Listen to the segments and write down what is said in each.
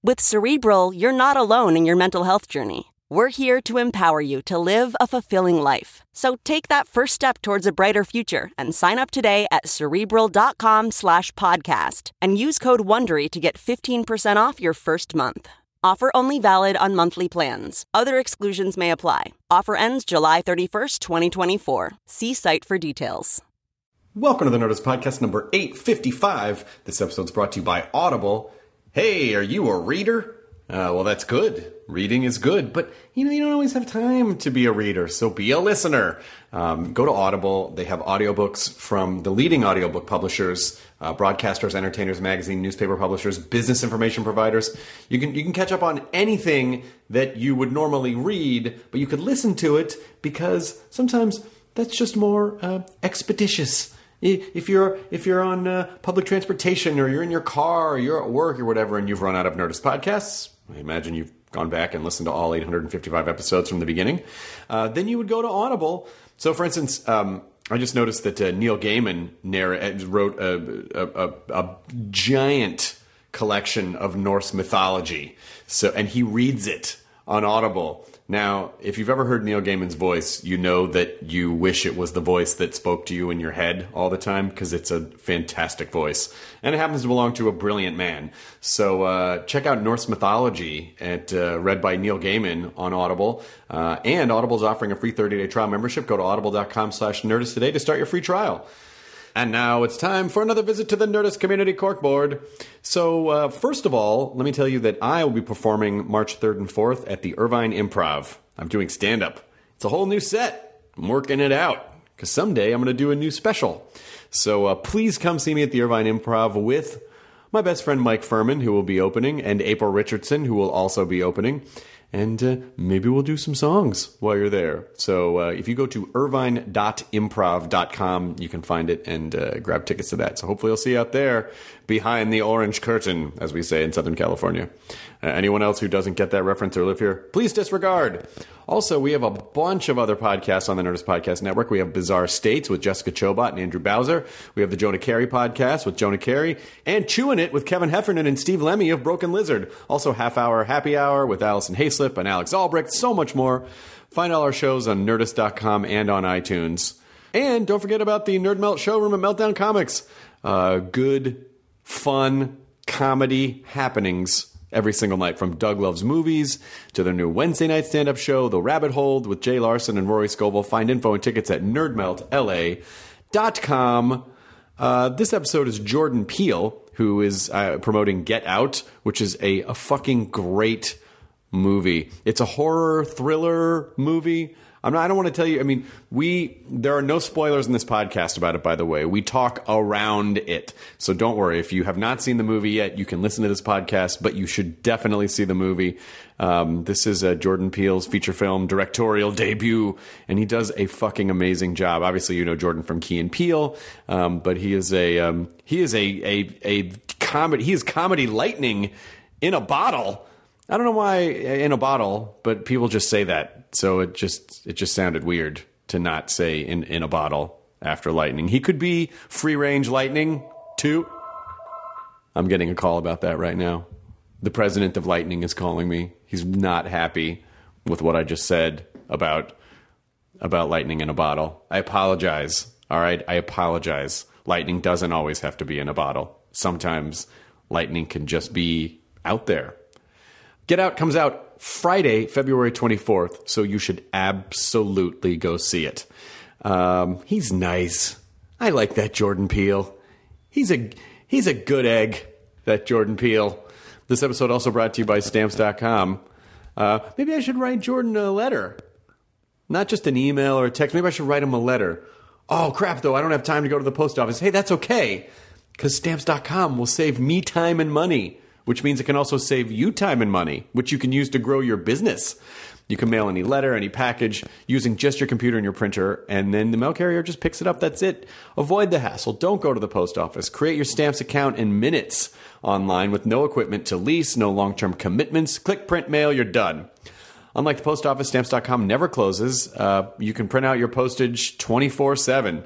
With Cerebral, you're not alone in your mental health journey. We're here to empower you to live a fulfilling life. So take that first step towards a brighter future and sign up today at cerebral.com slash podcast and use code WONDERY to get 15% off your first month. Offer only valid on monthly plans. Other exclusions may apply. Offer ends July 31st, 2024. See site for details. Welcome to the Nerdist Podcast number 855. This episode is brought to you by Audible. Hey, are you a reader? Uh, well, that's good. Reading is good, but you know, you don't always have time to be a reader, so be a listener. Um, go to Audible. They have audiobooks from the leading audiobook publishers, uh, broadcasters, entertainers, magazine, newspaper publishers, business information providers. You can you can catch up on anything that you would normally read, but you could listen to it because sometimes that's just more uh, expeditious. If you're if you're on uh, public transportation or you're in your car or you're at work or whatever, and you've run out of Nerdist podcasts, I imagine you've gone back and listened to all 855 episodes from the beginning. Uh, then you would go to Audible. So, for instance, um, I just noticed that uh, Neil Gaiman narr- wrote a, a, a, a giant collection of Norse mythology. So, and he reads it on Audible. Now, if you've ever heard Neil Gaiman's voice, you know that you wish it was the voice that spoke to you in your head all the time because it's a fantastic voice. And it happens to belong to a brilliant man. So uh, check out Norse Mythology at uh, read by Neil Gaiman on Audible. Uh, and Audible's offering a free 30-day trial membership. Go to audible.com slash nerdist today to start your free trial. And now it's time for another visit to the Nerdist Community Corkboard. So, uh, first of all, let me tell you that I will be performing March 3rd and 4th at the Irvine Improv. I'm doing stand up. It's a whole new set. I'm working it out because someday I'm going to do a new special. So, uh, please come see me at the Irvine Improv with my best friend Mike Phirman, who will be opening, and April Richardson, who will also be opening and uh, maybe we'll do some songs while you're there. So uh, if you go to irvine.improv.com, you can find it and uh, grab tickets to that. So hopefully, I'll see you out there behind the orange curtain, as we say in Southern California. Uh, anyone else who doesn't get that reference or live here, please disregard. Also, we have a bunch of other podcasts on the Nerdist Podcast Network. We have Bizarre States with Jessica Chobot and Andrew Bowser. We have the Jonah Keri podcast with Jonah Keri and Chewing It with Kevin Heffernan and Steve Lemme of Broken Lizard. Also, Half Hour Happy Hour with Alison Haislip and Alex Albrecht. So much more. Find all our shows on Nerdist.com and on iTunes. And don't forget about the Nerd Melt showroom at Meltdown Comics. Uh, good, fun comedy happenings every single night from Doug Loves Movies to their new Wednesday night stand up show, The Rabbit Hole with Jay Larson and Rory Scovel. Find info and tickets at nerdmeltla.com. Uh, this episode is Jordan Peele, who is uh, promoting Get Out, which is a, a fucking great movie. It's a horror thriller movie. I'm not, I don't want to tell you. I mean, we there are no spoilers in this podcast about it. By the way, we talk around it, so don't worry. If you have not seen the movie yet, you can listen to this podcast, but you should definitely see the movie. Um, this is uh, Jordan Peele's feature film directorial debut, and he does a fucking amazing job. Obviously, you know Jordan from Key and Peele, um, but he is a um, he is a a a comedy. He is comedy lightning in a bottle. I don't know why in a bottle, but people just say that. So it just it just sounded weird to not say in in a bottle after lightning. He could be free range lightning too. I'm getting a call about that right now. The president of Lightning is calling me. He's not happy with what I just said about about lightning in a bottle. I apologize. All right, I apologize. Lightning doesn't always have to be in a bottle. Sometimes lightning can just be out there. Get Out comes out Friday, February 24th, so you should absolutely go see it. Um, he's nice. I like that Jordan Peele. He's a he's a good egg, that Jordan Peele. This episode also brought to you by Stamps.com. Uh, maybe I should write Jordan a letter. Not just an email or a text. Maybe I should write him a letter. Oh, crap, though. I don't have time to go to the post office. Hey, that's okay. Because Stamps.com will save me time and money, which means it can also save you time and money, which you can use to grow your business. You can mail any letter, any package using just your computer and your printer, and then the mail carrier just picks it up. That's it. Avoid the hassle. Don't go to the post office. Create your stamps account in minutes online with no equipment to lease, no long term commitments. Click print mail, you're done. Unlike the post office, stamps.com never closes. Uh, you can print out your postage 24 7.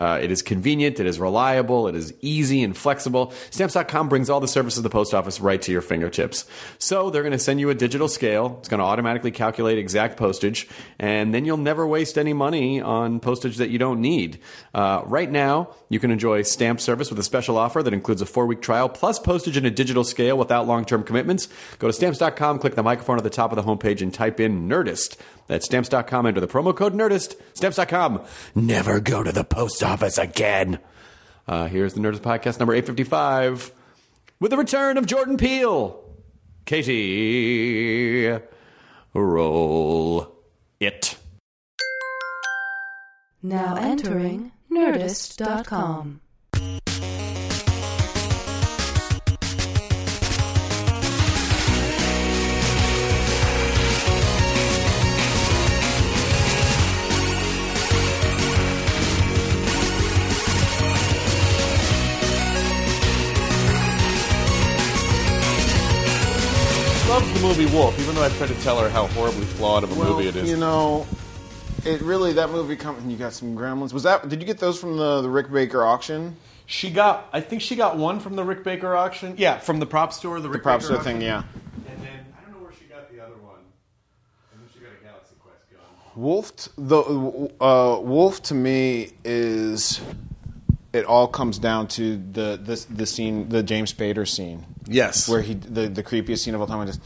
Uh, it is convenient, it is reliable, it is easy and flexible. Stamps.com brings all the services of the post office right to your fingertips. So they're going to send you a digital scale. It's going to automatically calculate exact postage, and then you'll never waste any money on postage that you don't need. Uh, right now, you can enjoy stamp service with a special offer that includes a four week trial plus postage and a digital scale without long term commitments. Go to stamps.com, click the microphone at the top of the homepage, and type in Nerdist. That's stamps.com. Enter the promo code Nerdist. Stamps.com. Never go to the post office again. Uh, here's the Nerdist podcast number 855 with the return of Jordan Peele. Katie, roll it. Now entering Nerdist.com. movie Wolf, even though I tried to tell her how horribly flawed of a movie it is. You know, it really that movie come and you got some gremlins. Was that did you get those from the, the Rick Baker auction? she got, I think she got one from the Rick Baker auction. Yeah, from the prop store, the The Rick prop Baker store auction. thing, yeah. And then I don't know where she got the other one. And then she got a Galaxy Quest gun. Wolf the uh, Wolf to me is it all comes down to the the the scene the James Spader scene Yes, where he the the creepiest scene of all time. I just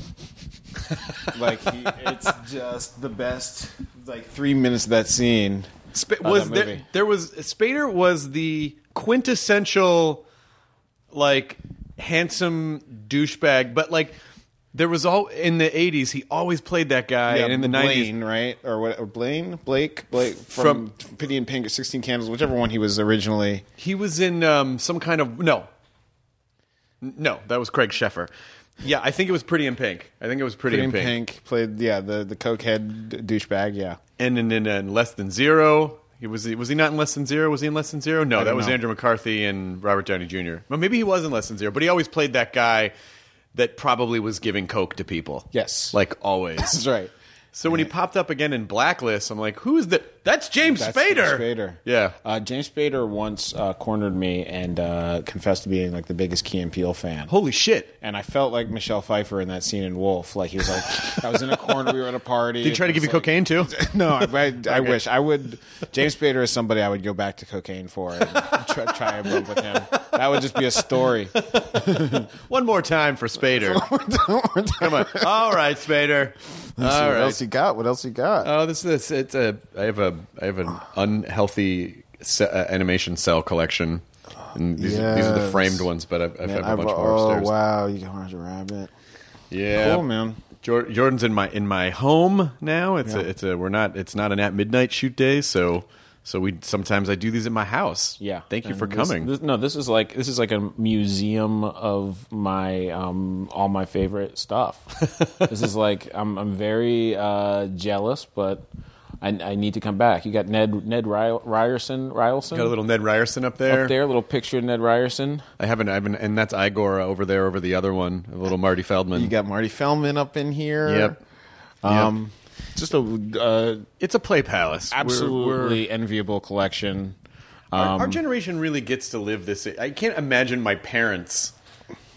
like he, it's just the best like three minutes of that scene. Sp- was that there, there was Spader was the quintessential like handsome douchebag, but like there was all in the '80s. He always played that guy, and in the Blaine, '90s, right? Or what? Or Blaine, Blake, Blake from, Pity and Pink, Sixteen Candles, whichever one he was originally. he was in um, some kind of no, no, that was Craig Sheffer. Yeah, I think it was Pretty in Pink. I think it was Pretty, Pity in Pink. Pink. played, yeah, the the cokehead douchebag, yeah. And in, in, in Less Than Zero, he was he, was he not in Less Than Zero? Was he in Less Than Zero? No, that was know. Andrew McCarthy and Robert Downey Jr. Well, maybe he was in Less Than Zero, but he always played that guy that probably was giving coke to people. Yes. like always. That's right. So when he popped up again in Blacklist, I'm like, who is that? That's James That's Spader. James Spader. Yeah. Uh, James Spader once uh, cornered me and uh, confessed to being like the biggest Key and Peele fan. Holy shit! And I felt like Michelle Pfeiffer in that scene in Wolf. Like he was like, I was in a corner, we were at a party. Did he try to give you cocaine too? No, I, I, I wish I would. James Spader is somebody I would go back to cocaine for and try, try a bump with him. That would just be a story. One more time for Spader. Come on. All right, Spader. All what right. else you got? What else you got? Oh, this is it's a. I have a. I have an unhealthy ce- uh, animation cell collection. And these, are, these are the Yes. framed ones, but I've, I've Man, have a bunch I've- more oh upstairs. wow, you got Roger Rabbit. Yeah, Cool, man. Jor- Jordan's in my in my home now. It's a it's a we're not it's not an at midnight shoot day, so so we sometimes I do these at my house. Yeah. thank you And for this- coming. this- no, this is like this is like a museum of my um, all my favorite stuff. this is like I'm I'm very uh, jealous, but I, I need to come back. You got Ned Ned Ry- Ryerson Ryerson Got a little Ned Ryerson up there. up there, a little picture of Ned Ryerson. I haven't. I've been, and that's Igor over there over the other one. A little Marty Feldman. You got Marty Feldman up in here. Yep. Um, just a uh, It's a play palace. We're- Absolutely we're- enviable collection. our, our generation really gets to live this. I can't imagine my parents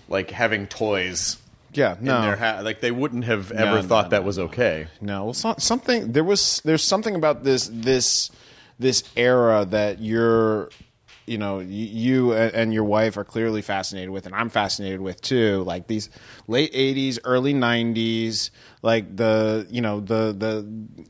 like having toys. yeah. In No, their ha- like they wouldn't have ever no, thought no, that was okay. no. Well, so, something there was. There's something about this this this era that you're you know you and your wife are clearly fascinated with, and I'm fascinated with too. Like these late '80s, early '90s, like the you know the the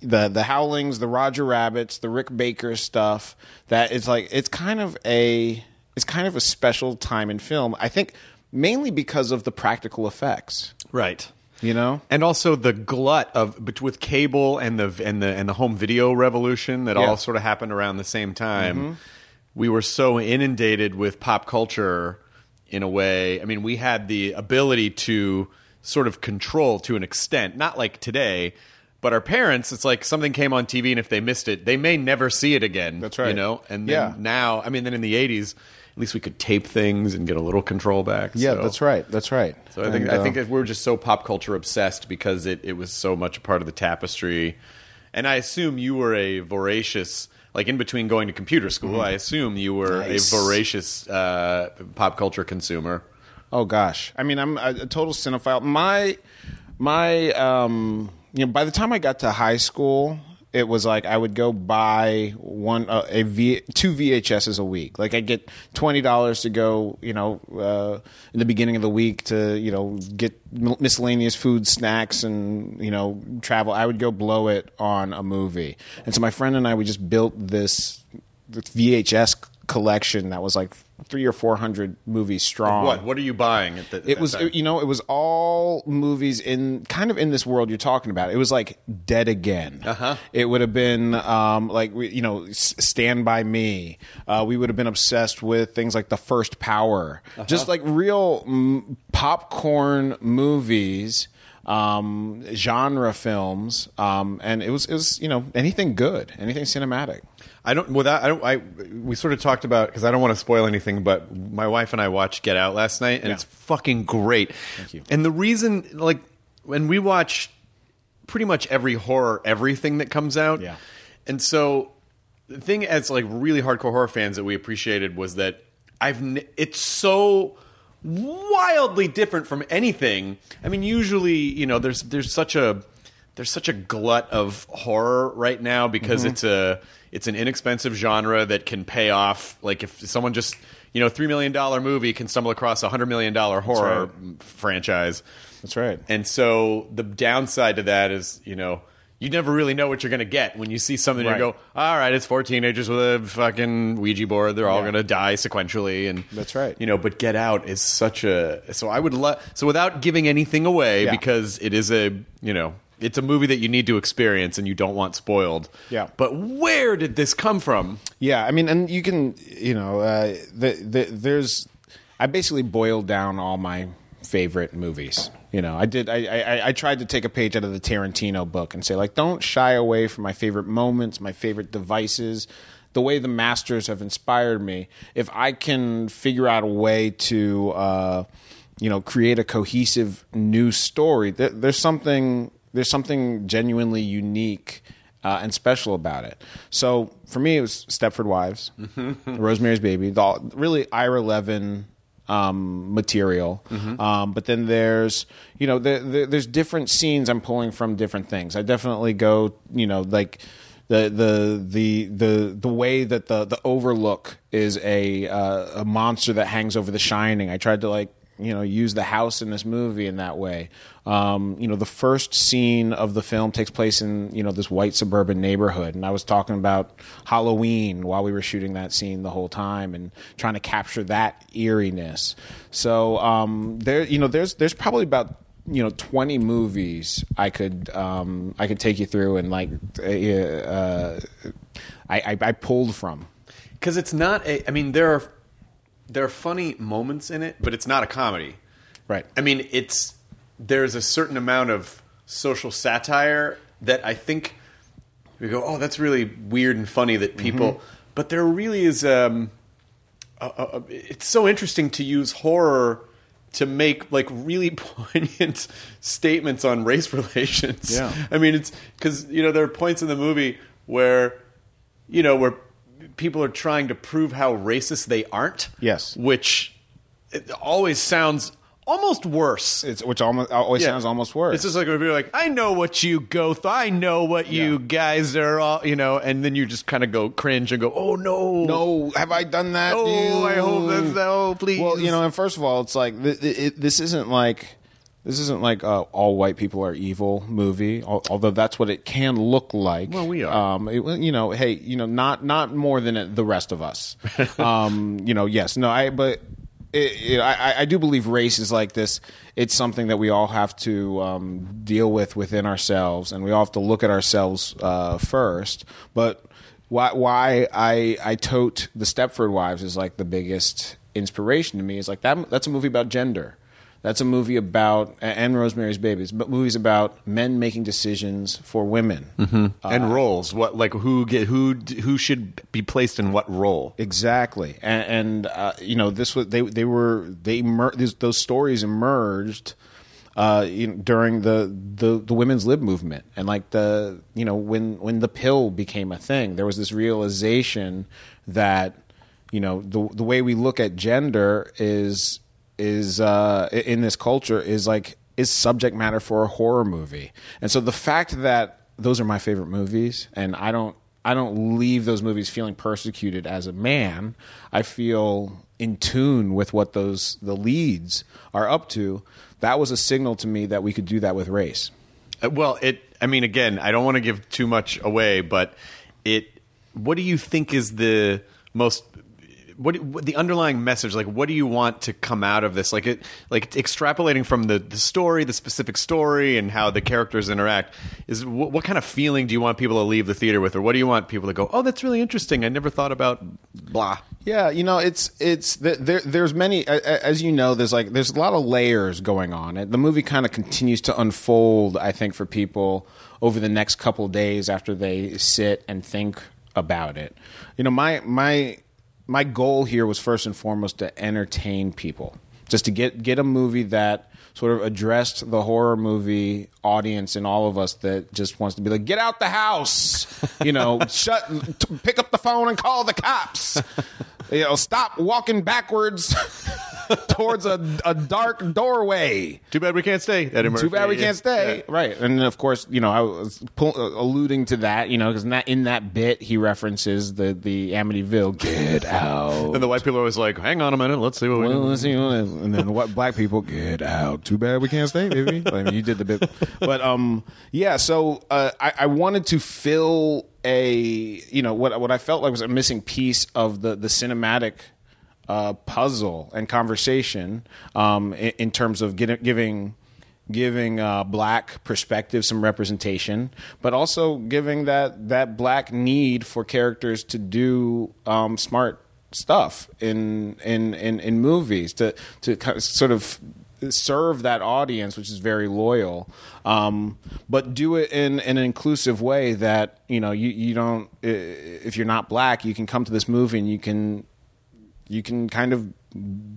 the the Howlings, the Roger Rabbits, the Rick Baker stuff. That it's like it's kind of a it's kind of a special time in film. I think mainly because of the practical effects. Right. You know, and also the glut of but with cable and the and the and the home video revolution that Yeah. all sort of happened around the same time. Mm-hmm. We were so inundated with pop culture in a way. I mean, we had the ability to sort of control to an extent, not like today. But our parents, it's like something came on TV, and if they missed it, they may never see it again. That's right. You know, and then Yeah. now, I mean, then in the '80s, at least we could tape things and get a little control back. yeah, so. that's right, that's right. So I think And, I uh, think that we're just so pop culture obsessed because it, it was so much a part of the tapestry. And I assume you were a voracious like in between going to computer school, I assume you were Mm-hmm. Nice. a voracious uh, pop culture consumer. Oh gosh, I mean, I'm a, a total cinephile. My my um, you know, by the time I got to high school, it was like I would go buy one uh, a v, two VHSs a week. Like I would get twenty dollars to go, you know, uh, in the beginning of the week to you know get miscellaneous food, snacks, and you know travel. I would go blow it on a movie, and so my friend and I we just built this, this VHS collection that was like three or four hundred movies strong. What what are you buying at the It was, you know, it was all movies in kind of in this world you're talking about. It was like Dead Again. Uh-huh. It would have been um, like you know, Stand by Me. Uh, we would have been obsessed with things like The First Power, just like real mm, popcorn movies. Um, genre films, um, and it was it was you know anything good, anything cinematic. I don't. Well, that I don't. I we sort of talked about because I don't want to spoil anything. But my wife and I watched Get Out last night, and Yeah. it's fucking great. Thank you. And the reason, like, when we watch pretty much every horror, everything that comes out, Yeah. And so the thing as like really hardcore horror fans that we appreciated was that I've. n- It's so wildly different from anything. I mean, usually, you know, there's there's such a there's such a glut of horror right now because Mm-hmm. it's a it's an inexpensive genre that can pay off. Like if someone just you know three million dollar movie can stumble across a hundred million dollar horror right. franchise. That's right. And so the downside to that is, you know, you never really know what you're going to get when you see something and Right. you go, all right, it's four teenagers with a fucking Ouija board. They're all Yeah. going to die sequentially. And That's right. You know, but Get Out is such a. So I would love. So without giving anything away, Yeah. because it is a, you know, it's a movie that you need to experience and you don't want spoiled. Yeah. But where did this come from? Yeah, I mean, and you can, you know, uh, the, the, there's, I basically boiled down all my favorite movies. You know, I did. I, I I tried to take a page out of the Tarantino book and say, like, don't shy away from my favorite moments, my favorite devices, the way the masters have inspired me. If I can figure out a way to, uh, you know, create a cohesive new story, there, there's something. There's something genuinely unique uh, and special about it. So for me, it was Stepford Wives, Rosemary's Baby, the, all- really Ira Levin um, material. Um, but then there's you know there, there's different scenes I'm pulling from different things. I definitely go you know like. The, the the the the way that the the Overlook is a uh, a monster that hangs over The Shining. I tried to like you know use the house in this movie in that way. Um, you know, the first scene of the film takes place in you know this white suburban neighborhood, and I was talking about Halloween while we were shooting that scene the whole time and trying to capture that eeriness. So um, there, you know, there's there's probably about you know 20 movies I could um, I could take you through and like uh, I, I I pulled from. Because it's not a. I mean, there are there are funny moments in it, but it's not a comedy. Right. I mean, it's there's a certain amount of social satire that I think we go, oh, that's really weird and funny that people. But there really is. Um, a, a- it's so interesting to use horror to make like really poignant statements on race relations. Yeah. I mean, it's because you know there are points in the movie where you know where people are trying to prove how racist they aren't. Yes. which it always sounds almost worse. It's which almost always Yeah. sounds almost worse. It's just like when you're like, I know what you go through. I know what you guys are all, you know, and then you just kind of go cringe and go, oh no, no, have I done that? oh, I hope that's no, oh, please. Well, you know, and first of all, it's like th- th- it, this isn't like this isn't like a all white people are evil movie. al- Although that's what it can look like. Well, we are. Um, it- you know, hey, you know, not not more than the rest of us. um, you know, yes, no, I but. It, it, I, I do believe race is like this. It's something that we all have to um, deal with within ourselves, and we all have to look at ourselves uh, first. But why why I I tote the Stepford Wives is like the biggest inspiration to me is like that that's a movie about gender. That's a movie about and Rosemary's Babies, but movies about men making decisions for women. and roles, what like who get who who should be placed in what role? Exactly, and, and uh, you know this was they they were they emer- these, those stories emerged uh, you know, during the, the the women's lib movement, and like the you know when when the pill became a thing, there was this realization that you know the the way we look at gender is is uh, in this culture is like is subject matter for a horror movie, and so the fact that those are my favorite movies, and I don't I don't leave those movies feeling persecuted as a man. I feel in tune with what those the leads are up to. That was a signal to me that we could do that with race. Uh, Well, it. I mean, again, I don't want to give too much away, but it. What do you think is the most? What, what the underlying message? Like, what do you want to come out of this? Like it, like extrapolating from the, the story, the specific story, and how the characters interact. Is what, what kind of feeling do you want people to leave the theater with, or what do you want people to go? Oh, that's really interesting. I never thought about blah. Yeah, you know, it's it's there. There's many, as you know. There's like there's a lot of layers going on. The movie kind of continues to unfold. I think for people over the next couple days after they sit and think about it. You know, my my my goal here was first and foremost to entertain people, just to get get a movie that sort of addressed the horror movie audience and all of us that just wants to be like, get out the house, you know, shut, t- pick up the phone and call the cops, you know, stop walking backwards towards a, a dark doorway. Too bad we can't stay. Eddie Too bad we can't stay. Yeah. Right. And of course, you know, I was pull, uh, alluding to that, you know, because in that, in that bit, he references the, the Amityville, get out. And the white people are always like, "Hang on a minute, let's see what we Well, can." let's see, and then what black people get out. Too bad we can't stay, baby. I mean, you did the bit, but um, yeah. So uh, I, I wanted to fill a, you know, what what I felt like was a missing piece of the the cinematic uh, puzzle and conversation um, in, in terms of getting, giving giving uh, black perspective some representation, but also giving that that black need for characters to do um, smart stuff in in in, in movies to to sort of serve that audience which is very loyal um, but do it in, in an inclusive way that you know you, you don't if you're not black you can come to this movie and you can you can kind of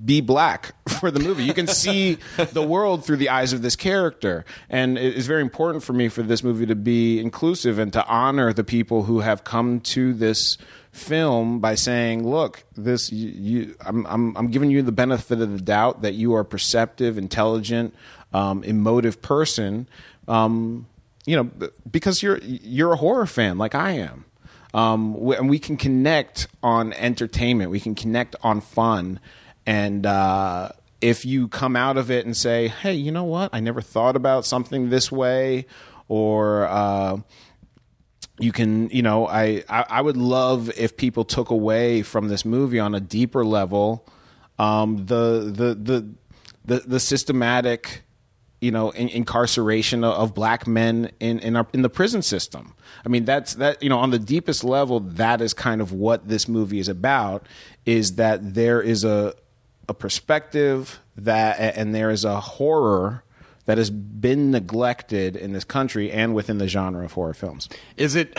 be black for the movie. You can see the world through the eyes of this character. And it is very important for me for this movie to be inclusive and to honor the people who have come to this film by saying, look, this you, you I'm, I'm I'm giving you the benefit of the doubt that you are a perceptive, intelligent, um, emotive person. Um, you know, because you're you're a horror fan like I am um, and we can connect on entertainment. We can connect on fun, and uh, if you come out of it and say, "Hey, you know what? I never thought about something this way," or uh, you can, you know, I, I I would love if people took away from this movie on a deeper level um, the the the the, the systematic you know in, incarceration of, black men in in, our, in the prison system. I mean that's that you know on the deepest level that is kind of what this movie is about is that there is a a perspective that and there is a horror that has been neglected in this country and within the genre of horror films. Is it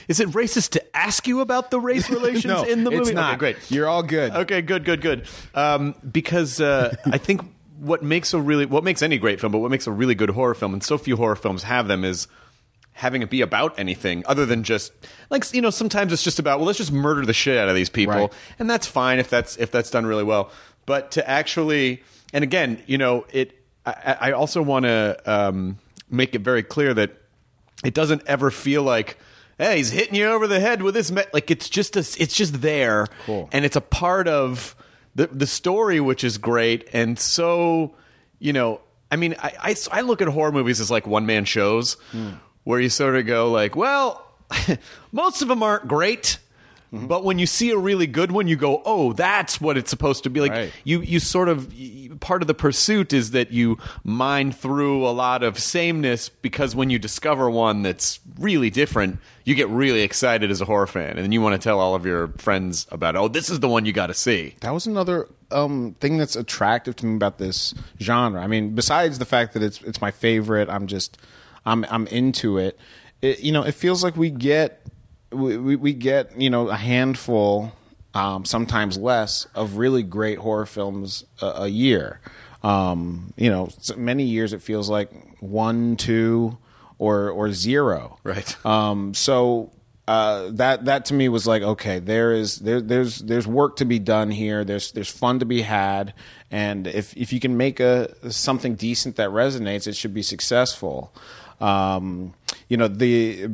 is it racist to ask you about the race relations No, in the movie? it's Okay, not. great. You're all good. Okay, good, good, good. Um, because uh, I think what makes a really what makes any great film, but what makes a really good horror film, and so few horror films have them, is having it be about anything other than just like you know sometimes it's just about well let's just murder the shit out of these people Right. and that's fine if that's if that's done really well but to actually and again, you know, it. I, I also want to um, make it very clear that it doesn't ever feel like, hey, he's hitting you over the head with this. Me-. Like it's just a, it's just there, Cool. and it's a part of the the story, which is great, and so you know, I mean, I I, I look at horror movies as like one man shows, Hmm. where you sort of go like, well, most of them aren't great. Mm-hmm. But when you see a really good one, you go, "Oh, that's what it's supposed to be." Like Right. you, you sort of part of the pursuit is that you mine through a lot of sameness because when you discover one that's really different, you get really excited as a horror fan, and then you want to tell all of your friends about, "Oh, this is the one you got to see." That was another um, thing that's attractive to me about this genre. I mean, besides the fact that it's it's my favorite, I'm just I'm I'm into it. it you know, it feels like we get we, we, we get you know a handful, um, sometimes less, of really great horror films a, a year. Um, you know, many years it feels like one, two, or or zero. Right. Um, so uh, that that to me was like, okay, there is there there's there's work to be done here. There's there's fun to be had, and if if you can make a something decent that resonates, it should be successful. Um, you know the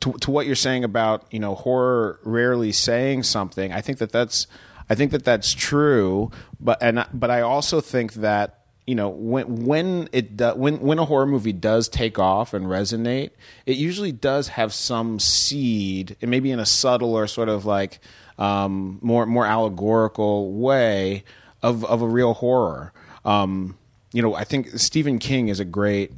to, to what you're saying about you know horror rarely saying something. I think that that's I think that that's true, but and but I also think that you know when when it do, when when a horror movie does take off and resonate, it usually does have some seed, and maybe in a subtle or sort of like um, more more allegorical way of of a real horror. Um, you know, I think Stephen King is a great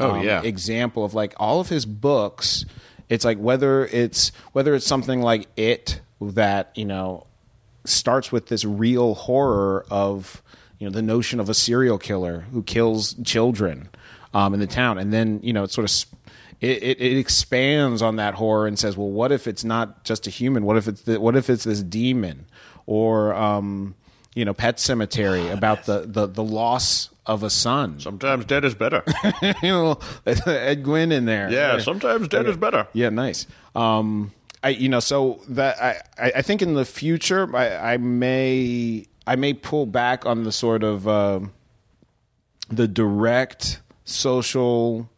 Oh, um, yeah. example of like all of his books. It's like whether it's whether it's something like it that you know starts with this real horror of you know the notion of a serial killer who kills children um, in the town, and then you know it sort of it, it, it expands on that horror and says, well, what if it's not just a human? What if it's the, what if it's this demon or um, you know Pet Sematary about the, the the loss of a son? Sometimes dead is better. you know Ed Gwynne in there. yeah, sometimes dead is better. Yeah, nice. Um, I you know so that I I I think in the future I, I may I may pull back on the sort of uh, the direct social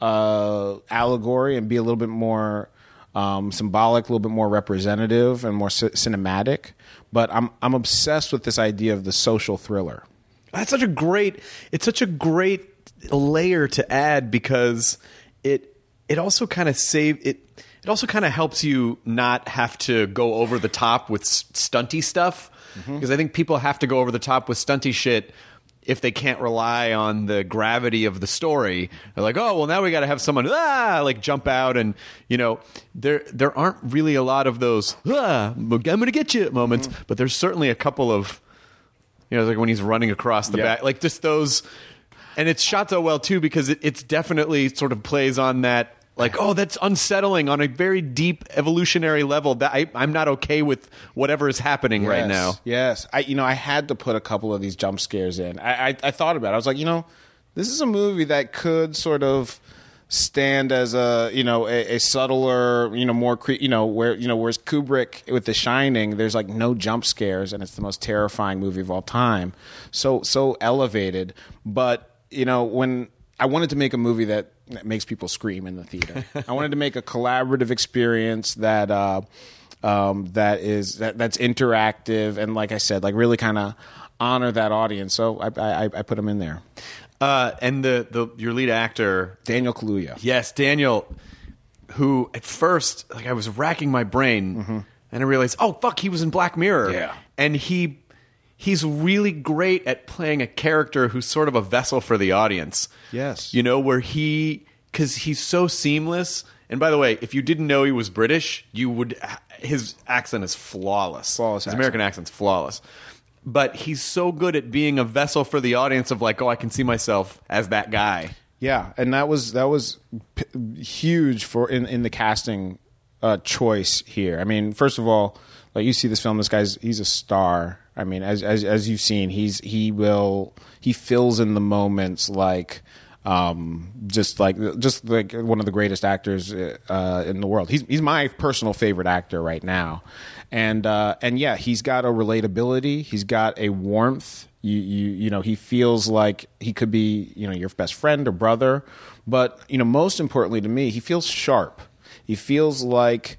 uh, allegory and be a little bit more um, symbolic, a little bit more representative and more c- cinematic. But I'm I'm obsessed with this idea of the social thriller. That's such a great. It's such a great layer to add because it it also kind of save it. It also kind of helps you not have to go over the top with stunty stuff because I think people have to go over the top with stunty shit if they can't rely on the gravity of the story. They're like, oh well, now we got to have someone ah like jump out and you know there there aren't really a lot of those ah I'm gonna get you moments, but there's certainly a couple of you know, like when he's running across the Yeah. back, like just those. And it's shot so well too because it, it's definitely sort of plays on that, like, oh, that's unsettling on a very deep evolutionary level. That I, I'm not okay with whatever is happening right now. Yes, I you know I had to put a couple of these jump scares in. I, I I thought about it. I was like, you know, this is a movie that could sort of stand as a you know a, a subtler you know more cre- you know where you know whereas Kubrick with The Shining there's like no jump scares and it's the most terrifying movie of all time so so elevated but you know when I wanted to make a movie that, that makes people scream in the theater I wanted to make a collaborative experience that uh um, that is that that's interactive and like I said, like really kind of honor that audience. So I, I I put them in there. Uh, and the, the your lead actor, Daniel Kaluuya. yes, Daniel, who at first like I was racking my brain and I realized, oh fuck, he was in Black Mirror. Yeah. and he he's really great at playing a character who's sort of a vessel for the audience. Yes. you know where he because he's so seamless. And by the way, if you didn't know he was British, you would. His accent is flawless. Flawless His accent. American accent's flawless. But he's so good at being a vessel for the audience of like, oh, I can see myself as that guy. Yeah, and that was that was p- huge for in in the casting uh, choice here. I mean, first of all, like you see this film, this guy's he's a star. I mean, as as as you've seen, he's he will he fills in the moments like um just like just like one of the greatest actors uh in the world. He's he's my personal favorite actor right now. And uh and yeah he's got a relatability. He's got a warmth. You you you know he feels like he could be you know your best friend or brother, but you know most importantly to me, he feels sharp. He feels like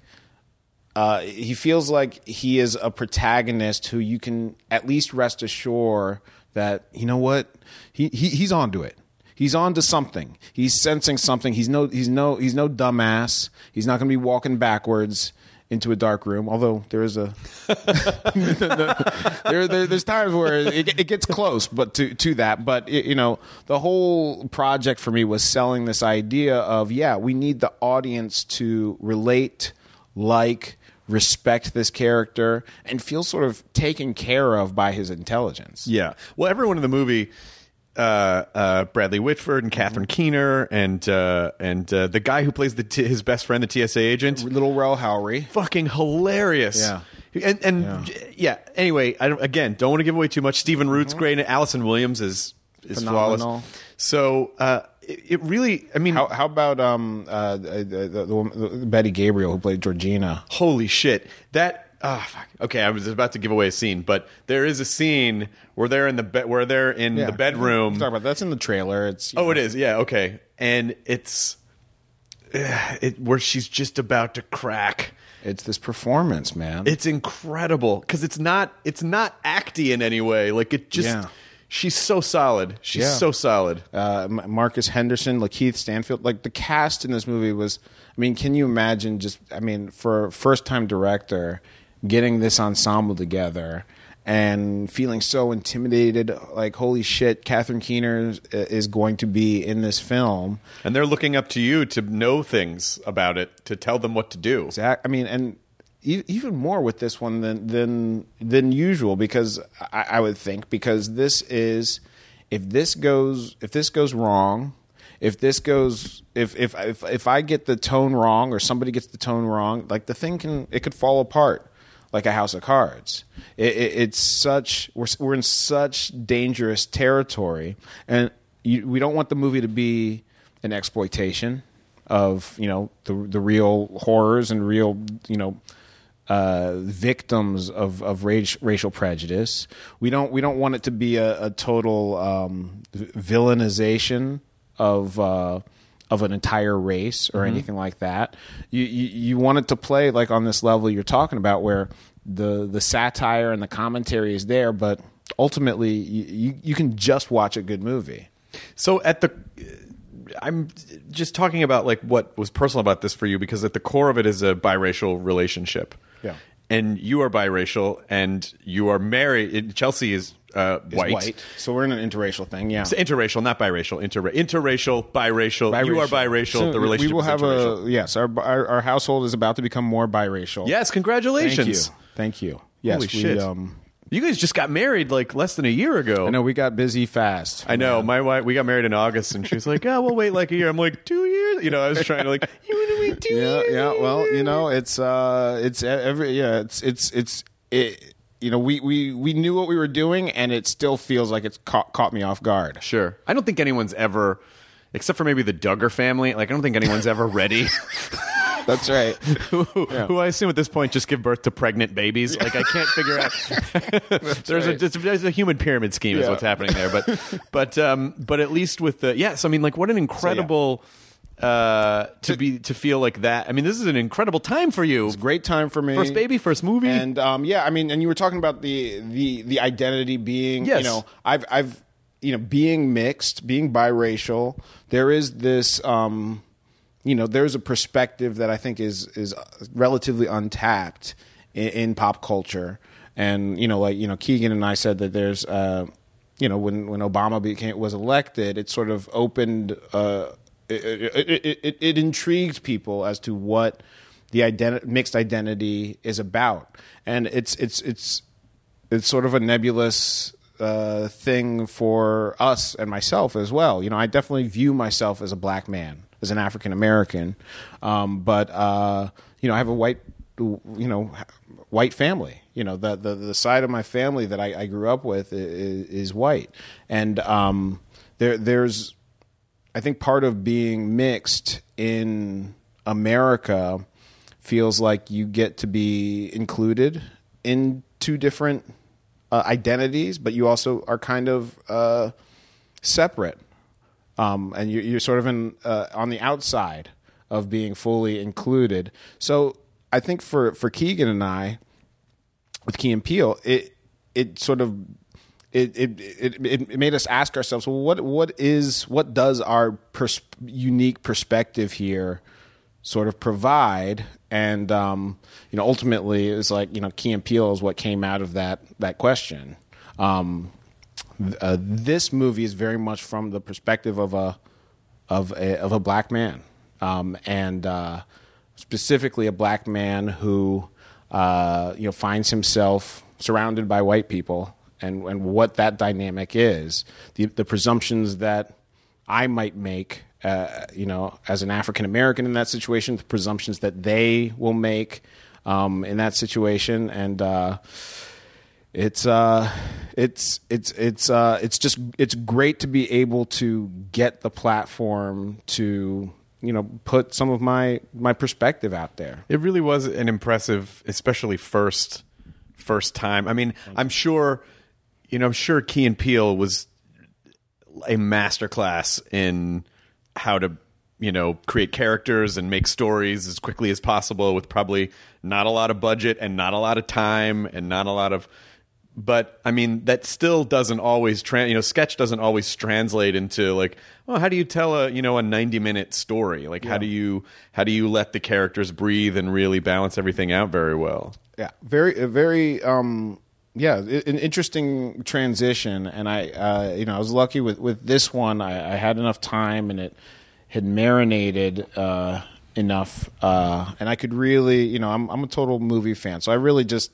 uh, he feels like he is a protagonist who you can at least rest assured that you know what? He, he he's onto it. He's on to something. He's sensing something. He's no he's no he's no dumbass. He's not going to be walking backwards into a dark room. Although there is a there, there there's times where it, it gets close, but to to that. But it, you know, the whole project for me was selling this idea of yeah, we need the audience to relate, like, respect this character, and feel sort of taken care of by his intelligence. Yeah. Well, everyone in the movie, uh, uh, Bradley Whitford and Catherine Keener, and uh, and uh, the guy who plays the t- his best friend, the TSA agent, Lil Rel Howery. fucking hilarious. Yeah. And and yeah. Anyway, I don't, again don't want to give away too much. Stephen Root's great, and Allison Williams is is Mm-hmm. Phenomenal. flawless. So uh, it, it really, I mean, How, how about um uh, the, the, the Betty Gabriel who played Georgina? holy shit that. Oh, fuck. Okay, I was about to give away a scene, but there is a scene where they're in the be- where they're in the bedroom. Talk about that's in the trailer. It's Oh, it is. Yeah. Okay. And it's uh, it where she's just about to crack. It's this performance, man. It's incredible because it's not it's not acty in any way. Like it just. Yeah. She's so solid. She's Yeah. so solid. uh, M- Marcus Henderson, Lakeith Stanfield. Like the cast in this movie was. I mean, can you imagine? Just I mean, for a first time director, getting this ensemble together and feeling so intimidated. Like holy shit, Catherine Keener is, going to be in this film. And they're looking up to you to know things about it, to tell them what to do. Zach, I mean, and even more with this one than than than usual because I, I would think because this is if this goes if this goes wrong, if this goes if if if if I get the tone wrong or somebody gets the tone wrong, like the thing can it could fall apart like a house of cards. It, it, it's such we're we're in such dangerous territory, and you, we don't want the movie to be an exploitation of you know the the real horrors and real you know uh, victims of of racial prejudice. We don't we don't want it to be a, a total um, villainization of. Uh, of an entire race or mm-hmm. anything like that. You, you you want it to play like on this level you're talking about, where the the satire and the commentary is there, but ultimately you, you, you can just watch a good movie. So at the, I'm just talking about like what was personal about this for you because at the core of it is a biracial relationship. Yeah. And you are biracial, and you are married. Chelsea is uh, Is white. So we're in an interracial thing, yeah. So interracial, not biracial. Inter- interracial, biracial. You are biracial. So the relationship We will is have a yes. Our, our our household is about to become more biracial. Yes, congratulations. Thank you. Thank you. Yes, Holy we, shit. Um, You guys just got married like less than a year ago. I know we got busy fast. I know. My wife, we got married in August, and she's like, "Oh, we'll wait like a year." I'm like, two years? You know, I was trying to like, you want to wait two yeah, years? yeah. Well, you know, it's uh, it's every yeah, it's it's it's it. You know, we, we, we knew what we were doing, and it still feels like it's caught, caught me off guard. Sure. I don't think anyone's ever, except for maybe the Duggar family. Like, I don't think anyone's ever ready. That's right. who, who I assume at this point just give birth to pregnant babies. Like, I can't figure out. there's a right. it's, there's a human pyramid scheme is what's happening there. But but um but at least with the yes, I mean, like, what an incredible. Uh, to be to feel like that. I mean, this is an incredible time for you. It's a great time for me. First baby, first movie. and um, yeah, I mean, and you were talking about the the the identity being, Yes. you know, I've I've you know being mixed, being biracial. There is this, um, you know, there's a perspective that I think is is relatively untapped in, in pop culture, and you know, like you know, Keegan and I said that there's. Uh, you know, when, when Obama became was elected, it sort of opened. Uh, it, it, it, it, intrigued people as to what the identi- mixed identity is about, and it's it's it's it's sort of a nebulous uh, thing for us and myself as well. You know, I definitely view myself as a black man, as an African American, um, but uh, you know, I have a white, you know, white family. You know, the the, the side of my family that I, I grew up with is, is white, and um, there there's I think part of being mixed in America feels like you get to be included in two different uh, identities, but you also are kind of uh, separate, um, and you're, you're sort of in uh, on the outside of being fully included. So I think for for Keegan and I, with Key and Peele, it it sort of it it, it it made us ask ourselves, well, what what is what does our pers- unique perspective here sort of provide? And um, you know, ultimately, it was like you know, Key and Peele is what came out of that that question. Um, uh, this movie is very much from the perspective of a of a of a black man, um, and uh, specifically a black man who uh, you know finds himself surrounded by white people, and and what that dynamic is, the the presumptions that I might make. Uh, you know, as an African American in that situation, the presumptions that they will make um, in that situation, and uh, it's uh it's it's it's uh it's just it's great to be able to get the platform to you know put some of my my perspective out there It really was an impressive, especially first first time. I mean, I'm sure, you know, I'm sure Key and Peele was a masterclass in how to, you know, create characters and make stories as quickly as possible with probably not a lot of budget and not a lot of time and not a lot of but I mean that still doesn't always trans you know sketch doesn't always translate into like oh how do you tell a you know a 90 minute story? Like how do you how do you let the characters breathe and really balance everything out very well? Yeah very very um yeah an interesting transition and i uh you know i was lucky with with this one. I, I had enough time and it had marinated uh enough uh and i could really you know i'm i'm a total movie fan so i really just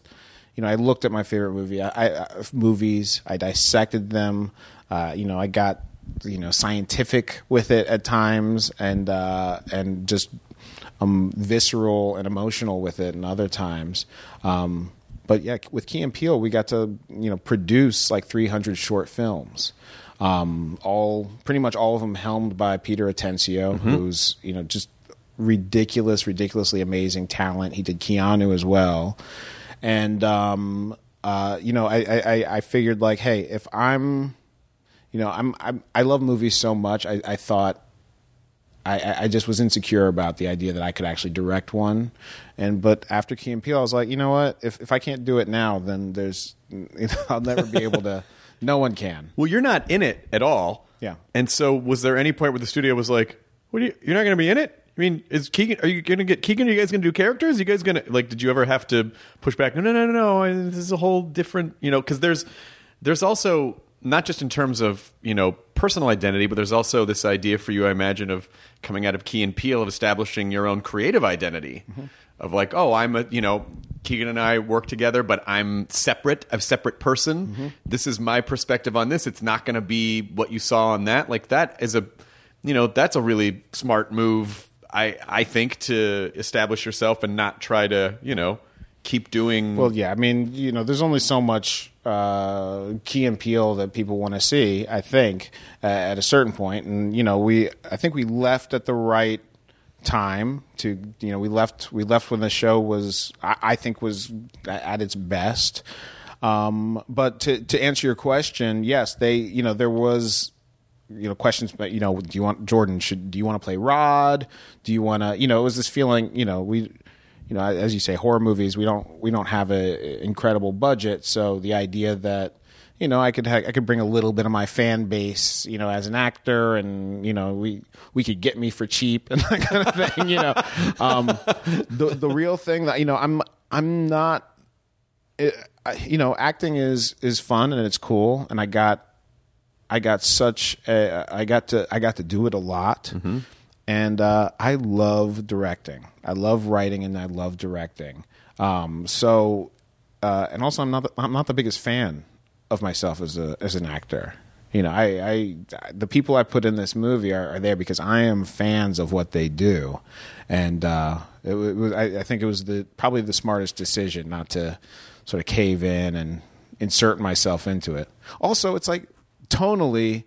you know i looked at my favorite movie i, I movies i dissected them uh you know i got you know scientific with it at times and uh and just um, visceral and emotional with it, and other times. Um, but yeah, with Key and Peele, we got to you know produce like 300 short films. Um, all pretty much all of them helmed by Peter Atencio, who's you know just ridiculous, ridiculously amazing talent. He did Keanu as well, and um, uh, you know I, I I- figured like, hey, if I'm you know I'm, I'm I love movies so much, I, I thought I- I, I just was insecure about the idea that I could actually direct one. And but after Key and Peele, I was like, you know what? If if I can't do it now, then there's you know, I'll never be able to. No one can. well you're not in it at all Yeah. and so was there any point where the studio was like what are you you're not going to be in it I mean, is Keegan? Are you going to get Keegan? Are you guys going to do characters? you guys going to like? Did you ever have to push back? No, no, no, no, no. This is a whole different, you know, because there's there's also not just in terms of you know personal identity, but there's also this idea for you, I imagine, of coming out of Key and Peele of establishing your own creative identity. Mm-hmm. Of like, oh, I'm a you know Keegan and I work together, but I'm separate, a separate person. Mm-hmm. This is my perspective on this. It's not going to be what you saw on that. Like that is a you know that's a really smart move i i think to establish yourself and not try to you know keep doing Well, yeah. I mean, you know, there's only so much uh, Key and Peele that people want to see. I think uh, at a certain point, and you know, we I think we left at the right time to you know we left we left when the show was I, I think was at its best. Um, but to to answer your question, yes, they you know there was you know questions but you know do you want jordan should do you want to play rod do you want to you know it was this feeling you know we you know as you say horror movies we don't we don't have a incredible budget so the idea that you know i could ha- i could bring a little bit of my fan base you know as an actor and you know we we could get me for cheap and that kind of thing you know um the the real thing that you know i'm i'm not it, I- you know acting is is fun and it's cool and i got I got such a, I got to I got to do it a lot, and uh, I love directing. I love writing and I love directing. Um, so, uh, and also I'm not the, I'm not the biggest fan of myself as a as an actor. You know, I, I the people I put in this movie are, are there because I am fans of what they do, and uh, it, it was I, I think it was the probably the smartest decision not to sort of cave in and insert myself into it. Also, it's like tonally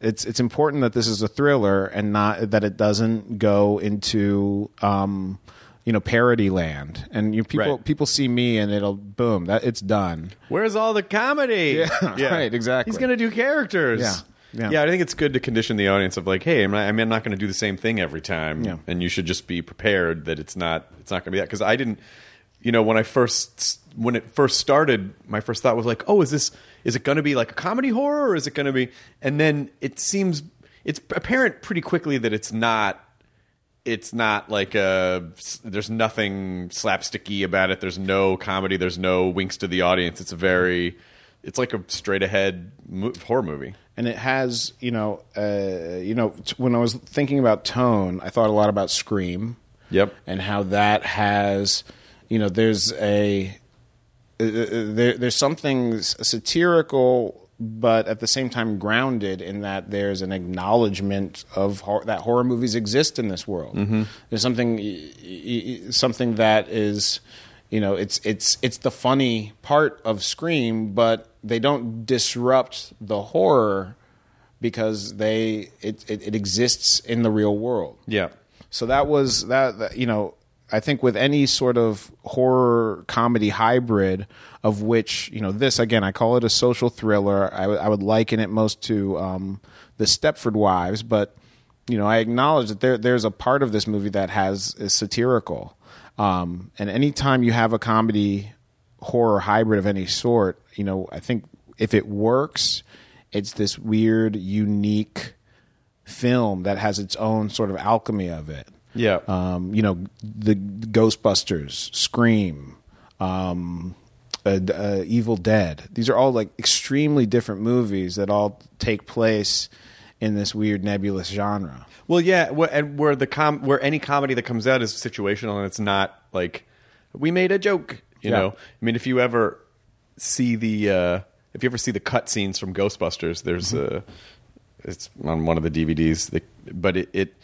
it's it's important that this is a thriller and not that it doesn't go into um, you know parody land, and you people Right. people see me and it'll boom that it's done. Where's all the comedy? Yeah, right, exactly. He's going to do characters. Yeah, yeah. I think it's good to condition the audience of like, hey, I'm not, I'm not going to do the same thing every time, Yeah. and you should just be prepared that it's not it's not going to be that because I didn't, you know, when I first when it first started, my first thought was like, oh, is this is it going to be like a comedy horror or is it going to be? And then it seems it's apparent pretty quickly that it's not it's not like a there's nothing slapsticky about it there's no comedy there's no winks to the audience it's a very it's like a straight ahead horror movie and it has you know uh, you know t- when I was thinking about tone, I thought a lot about Scream. Yep. and how that has you know there's a uh, uh, Uh, uh, there, there's something satirical but at the same time grounded in that there's an acknowledgement of hor- that horror movies exist in this world. Mm-hmm. There's something something that is you know it's it's it's the funny part of Scream, but they don't disrupt the horror because they it, it, it exists in the real world. yeah So that was that, that you know I think with any sort of horror comedy hybrid of which you know this again I call it a social thriller I would- would liken it most to um, the Stepford Wives but you know I acknowledge that there there's a part of this movie that has is satirical um, and anytime you have a comedy horror hybrid of any sort you know I think if it works it's this weird unique film that has its own sort of alchemy of it. Yeah. Um, you know, the Ghostbusters, Scream, um, uh, uh, Evil Dead. These are all like extremely different movies that all take place in this weird nebulous genre. well yeah and where the com where any comedy that comes out is situational and it's not like we made a joke you Yeah. know i mean if you ever see the uh if you ever see the cut scenes from ghostbusters there's Mm-hmm. a it's on one of the dvds that, but it, it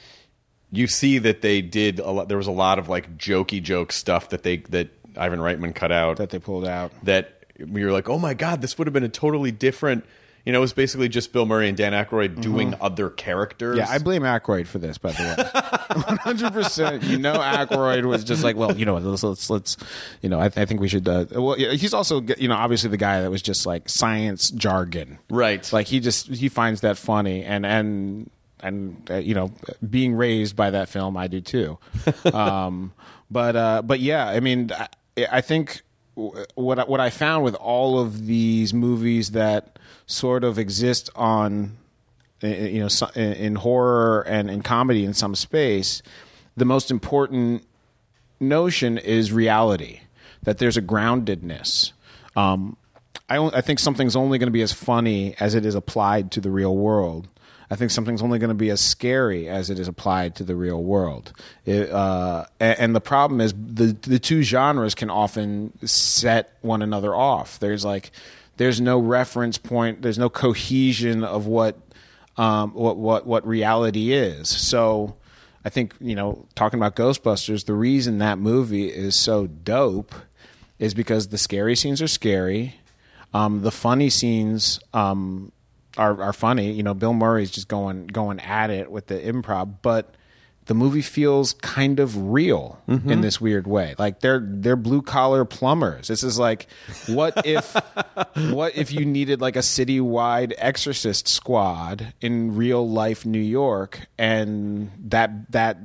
you see that they did a lot there was a lot of like jokey joke stuff that they that ivan reitman cut out That they pulled out. that we were like, oh my god, this would have been a totally different. You know, it was basically just Bill Murray and Dan Aykroyd doing other characters. Mm-hmm. Yeah, I blame Aykroyd for this, by the way. One hundred percent. You know, Aykroyd was just like, well, you know, let's let's, let's you know, I, I think we should. Uh, well, yeah, he's also, you know, obviously the guy that was just like science jargon, Right. Like he just he finds that funny, and and and uh, you know, being raised by that film, I do too. um, but uh, but yeah, I mean, I, I think what I- what I found with all of these movies that sort of exist on you know in in horror and in comedy in some space the most important notion is reality that there's a groundedness um, I, I think something's only going to be as funny as it is applied to the real world I think something's only going to be as scary as it is applied to the real world. It, uh, a- and, the problem is the the two genres can often set one another off. There's like there's no reference point. There's no cohesion of what um, what what what reality is. So I think you know talking about Ghostbusters, the reason that movie is so dope is because the scary scenes are scary. Um, the funny scenes um, are are funny. You know, Bill Murray's just going going at it with the improv, but the movie feels kind of real in mm-hmm. this weird way. Like they're they're blue collar plumbers. This is like what if what if you needed like a citywide exorcist squad in real life New York and that that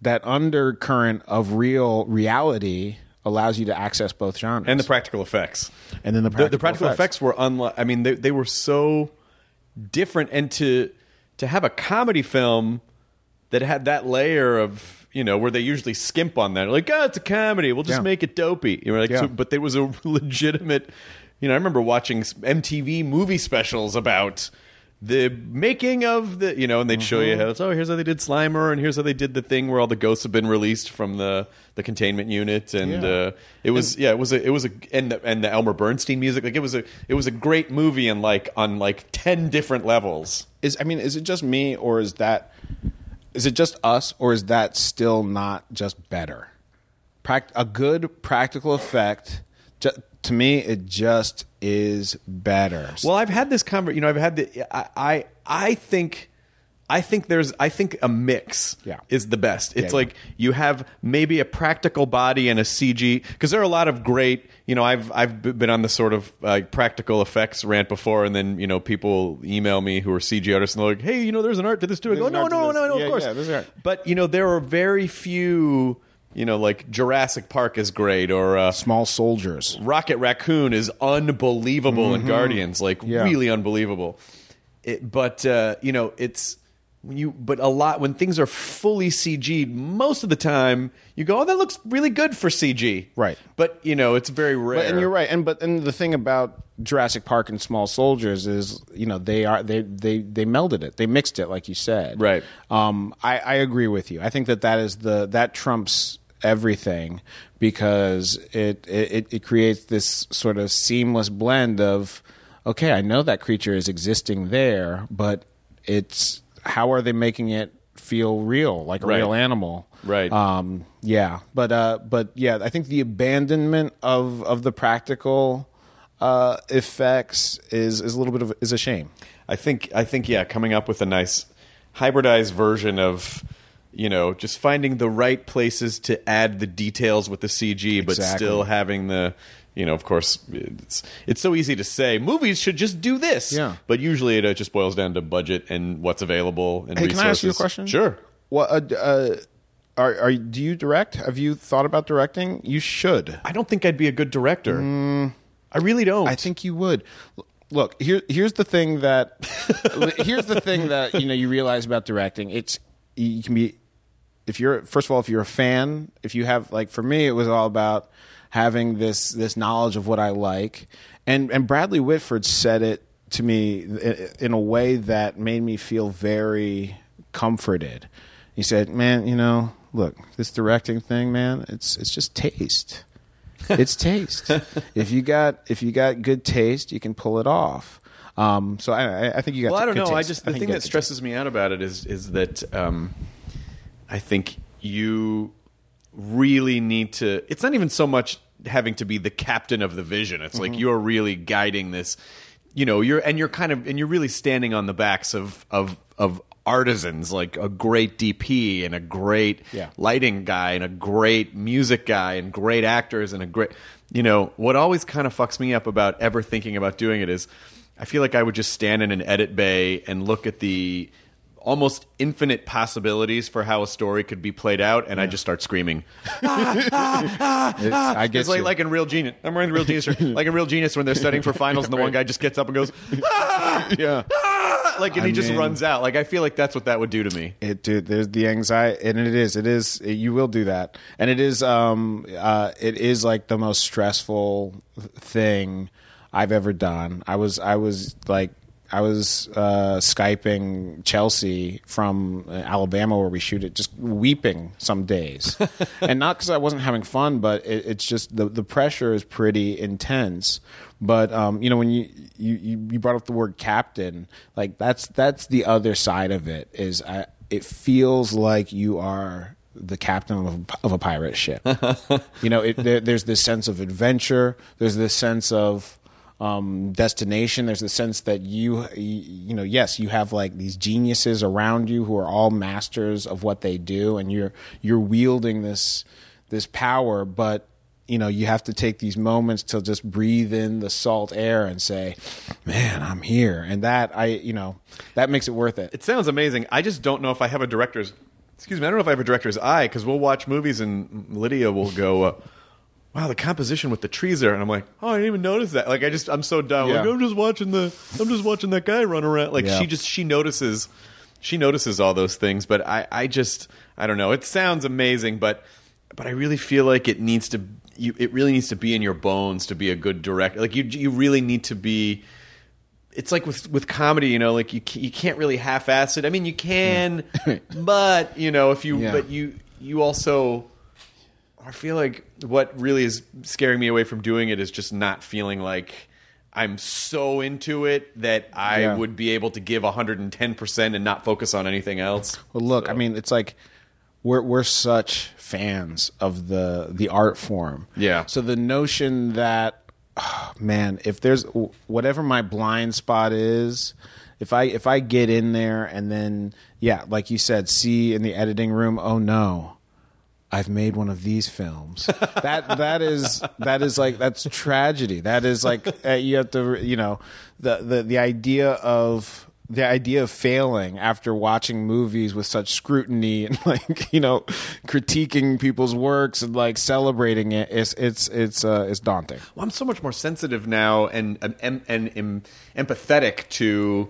that undercurrent of real reality allows you to access both genres and the practical effects. and then the The, practical, the practical effects, were unlike. I mean, they, they were so different, and to to have a comedy film that had that layer of you know where they usually skimp on that, like oh, it's a comedy, we'll just Yeah. make it dopey. You know, like, Yeah. so, but there was a legitimate. You know, I remember watching MTV movie specials about the making of the you know and they'd show you Mm-hmm. how it's oh here's how they did slimer and here's how they did the thing where all the ghosts have been released from the the containment unit and Yeah. uh it was yeah it was a it was a and the, and the Elmer Bernstein music like it was a it was a great movie and like on like 10 different levels is I mean, is it just me or is that is it just us or is that still not just better? Pract- a good practical effect ju- to me it just is better. Well, I've had this conver You know, I've had the. I, I I think I think there's I think a mix Yeah. is the best. It's Yeah, like you have maybe a practical body and a CG because there are a lot of great. You know, I've I've been on the sort of uh, practical effects rant before, and then you know people email me who are CG artists and they're like, "Hey, you know, there's an art to this too." I go, "No, no, this." no, no, Yeah, of course." yeah, there's an art. But you know, there are very few. You know, like Jurassic Park is great, or uh, Small soldiers. Rocket Raccoon is unbelievable in Guardians, like Mm-hmm. Yeah. really unbelievable. It, but uh, you know, it's when you but a lot when things are fully CG'd, most of the time you go, "Oh, that looks really good for CG." Right. But you know, it's very rare. But, and you're right. And but and the thing about Jurassic Park and Small Soldiers is, you know, they are they they they melded it. They mixed it, like you said. Right. Um, I, I agree with you. I think that that is the that trumps everything because it it, it creates this sort of seamless blend of okay, I know that creature is existing there, but it's how are they making it feel real, like a Right. real animal? Right. Um, yeah, but uh, but yeah, I think the abandonment of of the practical uh, effects is is a little bit of is a shame. I think I think yeah, coming up with a nice hybridized version of you know just finding the right places to add the details with the CG, but Exactly. still having the you know of course it's it's so easy to say movies should just do this, Yeah. but usually it uh, just boils down to budget and what's available and Hey, resources. can I ask you a question? Sure. What uh, uh, are are do you direct? Have you thought about directing? You should. I don't think I'd be a good director. I really don't. I think you would. Look, here here's the thing that here's the thing that you know you realize about directing. It's you can be if you're first of all if you're a fan, if you have like for me it was all about having this this knowledge of what I like. And and Bradley Whitford said it to me in a way that made me feel very comforted. He said, "Man, you know, look, this directing thing, man, it's it's just taste." it's taste. if you got if you got good taste, you can pull it off. Um, so I, I- I think you got. well, I don't know. I just the think thing that stresses me out about it is is that um, I think you really need to. It's not even so much having to be the captain of the vision. It's Mm-hmm. like you're really guiding this. You know, you're and you're kind of and you're really standing on the backs of of of artisans like a great DP and a great Yeah. lighting guy and a great music guy and great actors and a great you know what always kind of fucks me up about ever thinking about doing it is I feel like I would just stand in an edit bay and look at the almost infinite possibilities for how a story could be played out and I just start screaming It's- I get it's like, you. like in Real Genius. I'm wearing the Real Genius. Like in Real Genius when they're studying for finals and the one guy just gets up and goes, ah! yeah. Ah! like, and I he just runs out. Like, I feel like that's what that would do to me. It, dude, there's the anxiety, and it is, it is, you will do that, and it is, um, uh, it is like the most stressful thing I've ever done. I was, I was like, I was uh, skyping Chelsea from Alabama where we shoot it, just weeping some days, and not because I wasn't having fun, but it, it's just the the pressure is pretty intense. But um, you know, when you, you you brought up the word captain, like that's that's the other side of it. Is I, it feels like you are the captain of a, of a pirate ship. you know, it, there, there's this sense of adventure. There's this sense of um, destination. There's the sense that you, you, know, yes, you have like these geniuses around you who are all masters of what they do, and you're you're wielding this this power, but you know you have to take these moments to just breathe in the salt air and say, "Man, I'm here," and that I, you know, that makes it worth it. It sounds amazing. I just don't know if I have a director's. Excuse me. I don't know if I have a director's eye because we'll watch movies and Lydia will go, uh, "Wow, the composition with the trees there," and I'm like, "Oh, I didn't even notice that." Like, I just I'm so dumb. Like, I'm just watching the I'm just watching that guy run around. Like, Yeah. she just she notices she notices all those things, but I I just I don't know. It sounds amazing, but but I really feel like it needs to you it really needs to be in your bones to be a good director. Like you you really need to be it's like with with comedy, you know, like you you can't really half-ass it. I mean, you can, but you know, if you Yeah. but you you also I feel like what really is scaring me away from doing it is just not feeling like I'm so into it that I Yeah. would be able to give 110% and not focus on anything else. Well, look, I mean, it's like we're we're such fans of the the art form. Yeah. So the notion that, oh, man, if there's whatever my blind spot is, if I if I get in there and then yeah, like you said, see in the editing room, oh no, I've made one of these films. that that is that is like that's tragedy. That is like uh, you have to you know the the the idea of the idea of failing after watching movies with such scrutiny and like you know critiquing people's works and like celebrating it it's it's it's uh, it's daunting. Well, I'm so much more sensitive now and and and, and, and empathetic to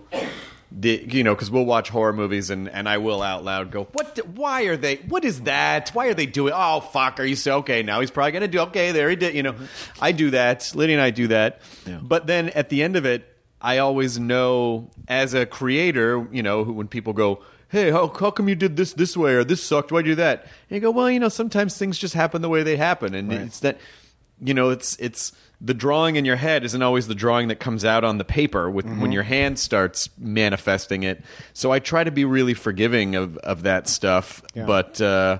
the you know because we'll watch horror movies and and I will out loud go what the- why are they what is that? Why are they doing oh fuck are you so okay now he's probably gonna do okay there he did you know. I do that Lydia and I do that. But then at the end of it I always know as a creator you know when people go hey how, how come you did this this way or this sucked? You do that? And you go well you know sometimes things just happen the way they happen and it's that you know it's it's the drawing in your head isn't always the drawing that comes out on the paper with when your hand starts manifesting it so i try to be really forgiving of of that stuff but uh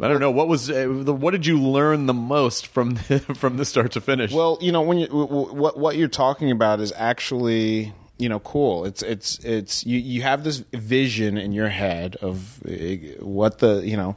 I don't know what was uh, the, what did you learn the most from the, from the start to finish. Well, you know, when you what what you're talking about is actually you know cool. It's it's it's you you have this vision in your head of uh, what the you know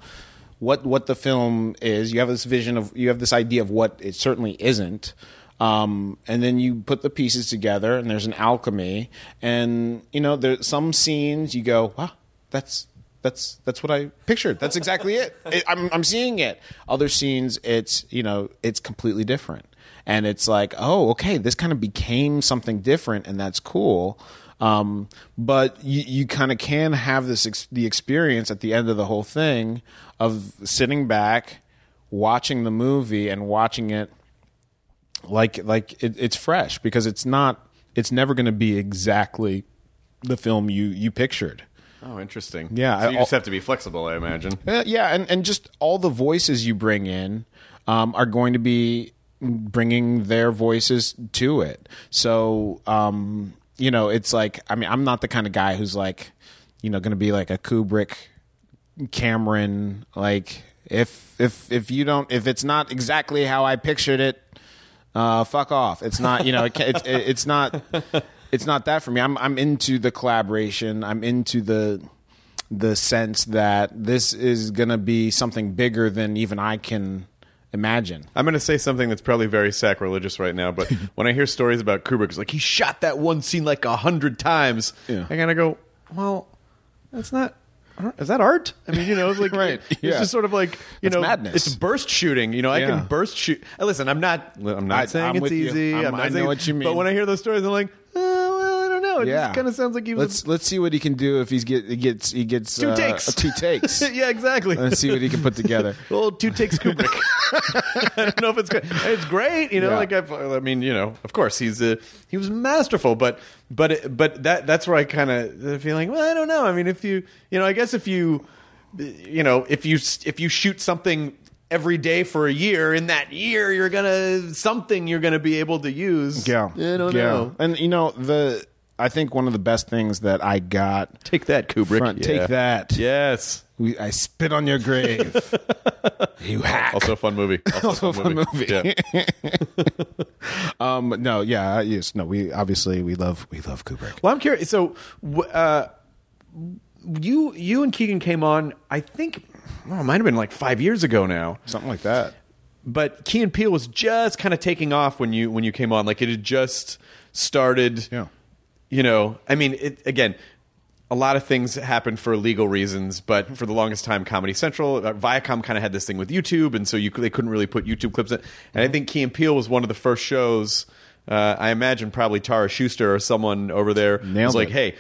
what what the film is. You have this vision of you have this idea of what it certainly isn't. Um, and then you put the pieces together, and there's an alchemy. And you know, there's some scenes you go, "Wow, that's that's that's what I pictured. That's exactly it. it I'm I'm seeing it. Other scenes, it's you know, it's completely different, and it's like, oh, okay, this kind of became something different, and that's cool. Um, but you you kind of can have this ex- the experience at the end of the whole thing of sitting back, watching the movie, and watching it like like it, it's fresh because it's not it's never going to be exactly the film you you pictured. oh, interesting. Yeah, so I- you just have to be flexible, I imagine. Uh, yeah, and, and just all the voices you bring in um, are going to be bringing their voices to it. So, um, you know, it's like, I mean, I'm not the kind of guy who's like, you know, going to be like a Kubrick, Cameron. Like, if if if you don't, if it's not exactly how I pictured it, uh, fuck off. It's not, you know, it, it's it's not, it's not that for me. I'm I'm into the collaboration. I'm into the the sense that this is gonna be something bigger than even I can imagine. I'm going to say something that's probably very sacrilegious right now, but when I hear stories about Kubrick, it's like he shot that one scene like a hundred times. Yeah. I of go, well, that's not. Is that art? I mean, you know, it's like Right, It's yeah. just sort of like you It's know, madness. It's burst shooting. You know, I Yeah. can burst shoot. Uh, Listen, I'm not. I'm not I- saying I'm it's you. easy. I'm- I'm not I know saying- what you mean. But when I hear those stories, I'm like, oh, don't know. It Yeah, just kind of sounds like he was. Let's let's see what he can do if he's get he gets he gets Two uh, takes. two takes. yeah, exactly. Let's see what he can put together. Well, two takes Kubrick. I don't know if it's great. It's great, you know. Yeah. Like I've, I mean, you know, of course he's uh, he was masterful, but but it- but that that's where I kind of feeling. Well, I don't know. I mean, if you you know, I guess if you you know if you if you shoot something every day for a year, in that year you're gonna something you're gonna be able to use. Yeah, I don't yeah. know. And you know the I think one of the best things that I got. Take that, Kubrick. Front, Yeah. Take that. Yes. We, I spit on your grave. you hack. Also a fun movie. Also, Also a fun movie. Yeah. um, no, yeah, yes, no. We obviously we love we love Kubrick. Well, I'm curious. So, uh, you you and Keegan came on. I think well, it might have been like five years ago now. Something like that. But Key and Peele was just kind of taking off when you when you came on. Like it had just started. Yeah. You know, I mean, it, again, a lot of things happened for legal reasons, but for the longest time, Comedy Central, uh, Viacom kind of had this thing with YouTube, and so you they couldn't really put YouTube clips in. And I think Key and Peele was one of the first shows. Uh, I imagine probably Tara Schuster or someone over there Nailed was like, it. "Hey,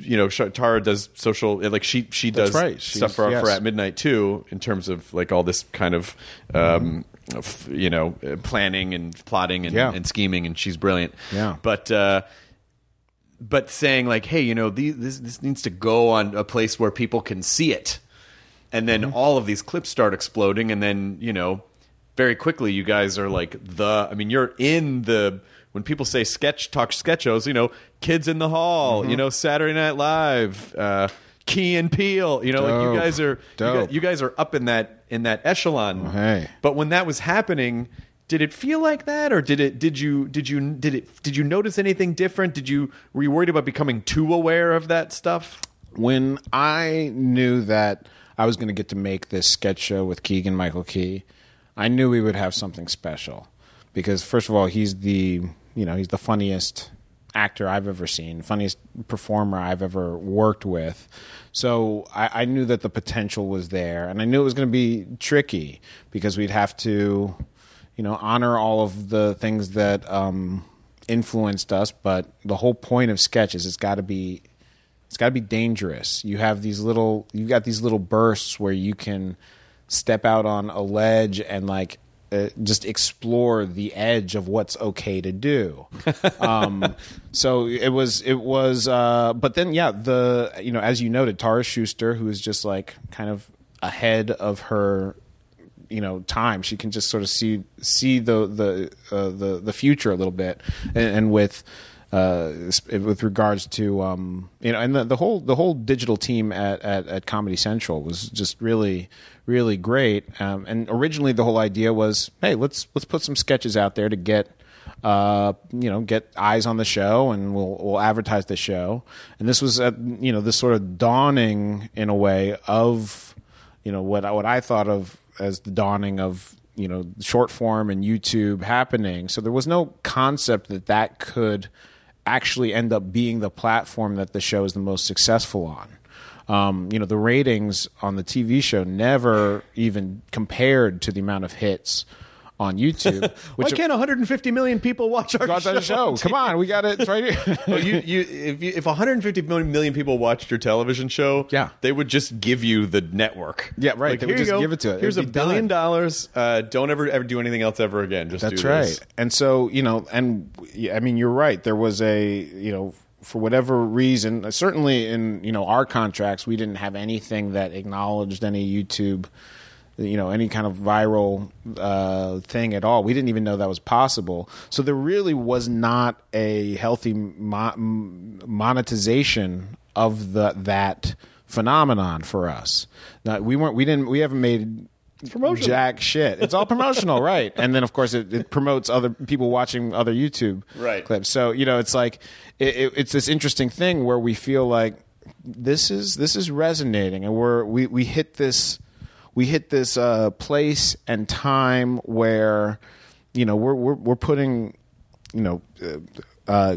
you know, Tara does social like she she That's does right. stuff for yes. for at midnight too in terms of like all this kind of um, you know uh, planning and plotting and, Yeah. and scheming, and she's brilliant. Yeah. but. Uh, but saying like, hey, you know, these, this this needs to go on a place where people can see it, and then Mm-hmm. all of these clips start exploding, and then you know, very quickly you guys are like the. I mean, you're in the when people say sketch talk sketchos, you know, Kids in the Hall, Mm-hmm. you know, Saturday Night Live, uh, Key and Peele, you know, like you guys are you guys, you guys are up in that in that echelon. hey. But when that was happening, did it feel like that, or did it? Did you? Did you? Did it? Did you notice anything different? Did you? Were you worried about becoming too aware of that stuff? when I knew that I was going to get to make this sketch show with Keegan Michael Key, I knew we would have something special because first of all, he's the you know he's the funniest actor I've ever seen, funniest performer I've ever worked with. So I, I knew that the potential was there, and I knew it was going to be tricky because we'd have to, you know, honor all of the things that um, influenced us. But the whole point of sketch is it's got to be it's got to be dangerous. You have these little—you've got these little bursts where you can step out on a ledge and like uh, just explore the edge of what's okay to do. um, so it was, it was, uh, but then yeah, the you know as you noted, Tara Schuster, who is just like kind of ahead of her you know time she can just sort of see see the the uh, the the future a little bit and, and with uh, with regards to um, you know, and the, the whole the whole digital team at, at, at Comedy Central was just really really great. Um, and originally the whole idea was, hey, let's let's put some sketches out there to get uh, you know get eyes on the show, and we'll we'll advertise the show. And this was at, you know this sort of dawning in a way of you know what what I thought of as the dawning of you know short form and YouTube happening. So there was no concept that that could actually end up being the platform that the show is the most successful on. Um, you know, the ratings on the TV show never even compared to the amount of hits on YouTube. Why can't 150 million people watch our show? show? Come on, we got it it's right here. Well, you, you, if, you, if 150 million million people watched your television show, Yeah. they would just give you the network. Yeah, right. Like, They would just go. give it to it. It Here's a billion done. dollars. Uh, don't ever ever do anything else ever again. Just That's right. this. And so, you know, and I mean, you're right. There was a, you know, for whatever reason, certainly in, you know, our contracts, we didn't have anything that acknowledged any YouTube, you know, any kind of viral uh, thing at all. We didn't even know that was possible. So there really was not a healthy mo- monetization of the that phenomenon for us. Now, we weren't, we didn't, we haven't made jack shit. It's all promotional, right? And then of course it, it promotes other people watching other YouTube Right. clips. So you know, it's like it, it, it's this interesting thing where we feel like this is this is resonating, and we're we we hit this we hit this uh, place and time where you know we're we're we're putting you know. Uh, uh,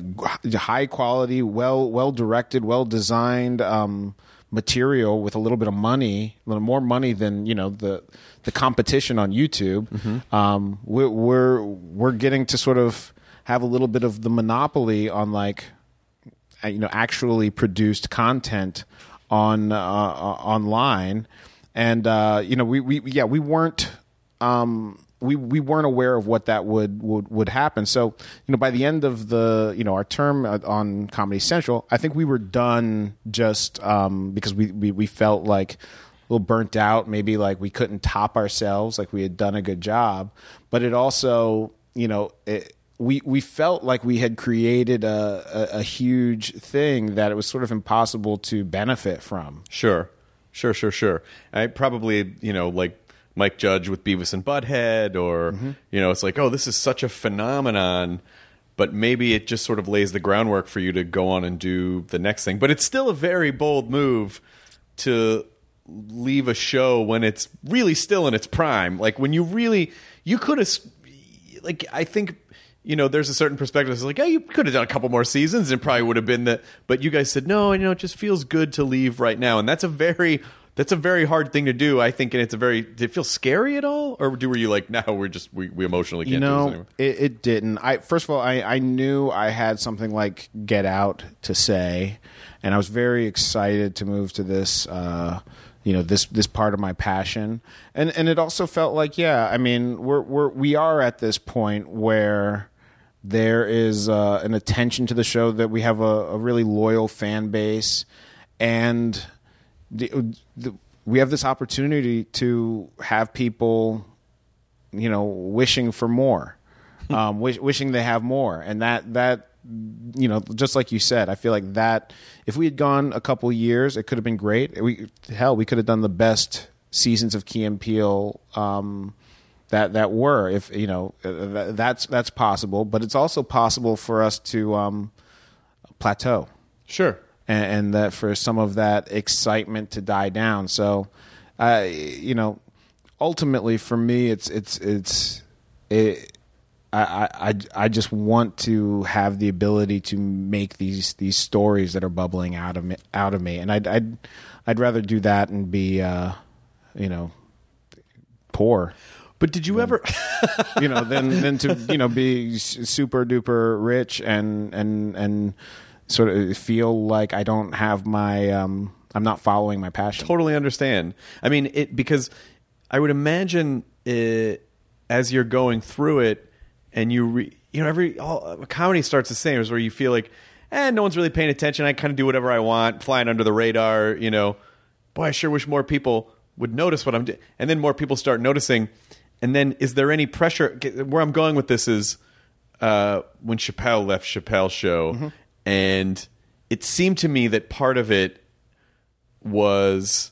high quality, well well directed, well designed um, material with a little bit of money, a little more money than you know the the competition on YouTube. Um, we're, we're we're getting to sort of have a little bit of the monopoly on like uh, you know actually produced content on uh, uh, online, and uh, you know we, we yeah we weren't um, we we weren't aware of what that would would would happen. So you know by the end of the you know our term on Comedy Central, I think we were done just um, because we, we we felt like a little burnt out, maybe like we couldn't top ourselves, like we had done a good job, but it also you know. It, we we felt like we had created a, a, a huge thing that it was sort of impossible to benefit from. Sure, sure, sure, sure. I probably, you know, like Mike Judge with Beavis and Butthead, or Mm-hmm. you know, it's like, oh, this is such a phenomenon, but maybe it just sort of lays the groundwork for you to go on and do the next thing. But it's still a very bold move to leave a show when it's really still in its prime. Like when you really, you could have, like, I think. You know, there's a certain perspective. It's like, oh, you could have done a couple more seasons, and it probably would have been the. But you guys said no. You know, it just feels good to leave right now, and that's a very that's a very hard thing to do, I think, and it's a very. Did it feel scary at all, or do were you like, no, we're just we, we emotionally can't you do this anymore? it, it didn't. I first of all, I, I knew I had something like Get Out to say, and I was very excited to move to this. Uh, you know this this part of my passion, and and it also felt like yeah. I mean, we're we're we are at this point where there is uh, an attention to the show that we have a, a really loyal fan base, and the, the, we have this opportunity to have people you know, wishing for more, um, wish, wishing they have more, and that that you know, just like you said, I feel like that if we had gone a couple years, it could have been great. We hell, we could have done the best seasons of Key and Peele, um, that that were if you know uh, that's that's possible, but it's also possible for us to um, plateau Sure. and, and that for some of that excitement to die down. So, uh, you know, ultimately for me, it's it's it's it. I, I, I I just want to have the ability to make these these stories that are bubbling out of me out of me, and I'd I'd, I'd rather do that and be, uh, you know, poor But did you ever? you know, then than to you know be super duper rich and and and sort of feel like I don't have my um I'm not following my passion. totally understand. I mean, it because I would imagine it, as you're going through it, and you re, you know every all, comedy starts the same, is where you feel like, eh, no one's really paying attention. I kind of do whatever I want, flying under the radar. You know, boy, I sure wish more people would notice what I'm doing, and then more people start noticing. And then, is there any pressure? Where I'm going with this is uh, when Chappelle left Chappelle's show, and it seemed to me that part of it was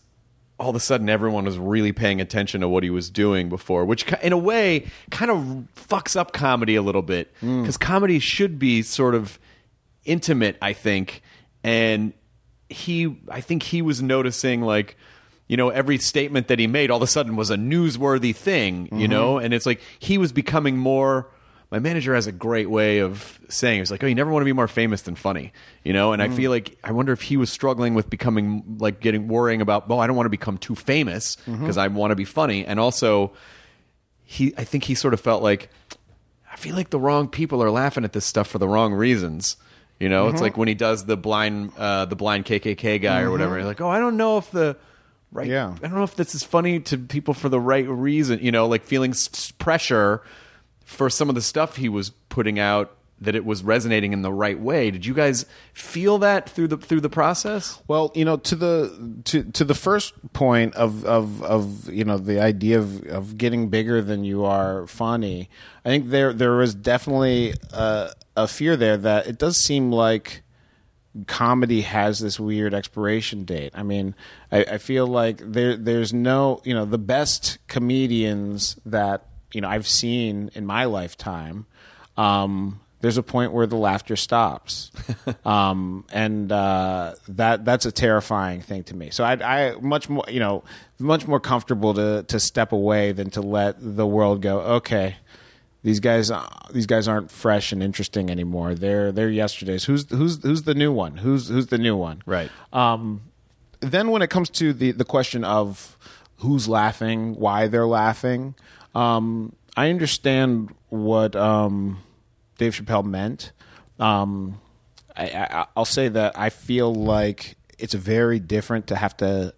all of a sudden everyone was really paying attention to what he was doing before, which in a way kind of fucks up comedy a little bit because comedy should be sort of intimate, I think, and he, I think he was noticing like. You know, every statement that he made all of a sudden was a newsworthy thing, you mm-hmm. know? And it's like he was becoming more my manager has a great way of saying it's like oh you never want to be more famous than funny you know? And i mm. feel like i wonder if he was struggling with becoming like getting worrying about oh i don't want to become too famous mm-hmm. because i want to be funny. And also he i think he sort of felt like i feel like the wrong people are laughing at this stuff for the wrong reasons you know? It's mm-hmm. like when he does the blind uh, the blind kkk guy or whatever you're like oh i don't know if the right Yeah. i don't know if this is funny to people for the right reason you know like feeling s- pressure for some of the stuff he was putting out that it was resonating in the right way. Did you guys feel that through the through the process? Well, you know, to the to to the first point of of of you know the idea of of getting bigger than you are funny. I think there there was definitely a, a fear there that it does seem like comedy has this weird expiration date. I mean, I, I feel like there there's no you know the best comedians that you know I've seen in my lifetime. Um, there's a point where the laughter stops, um, and uh, that that's a terrifying thing to me. So I, I much more you know much more comfortable to to step away than to let the world go. Okay, these guys uh, these guys aren't fresh and interesting anymore. They're they're yesterday's. Who's who's who's the new one? Who's who's the new one? Right. Um, then when it comes to the the question of who's laughing, why they're laughing, um, I understand what um, Dave Chappelle meant. Um, I, I, I'll say that I feel like it's very different to have to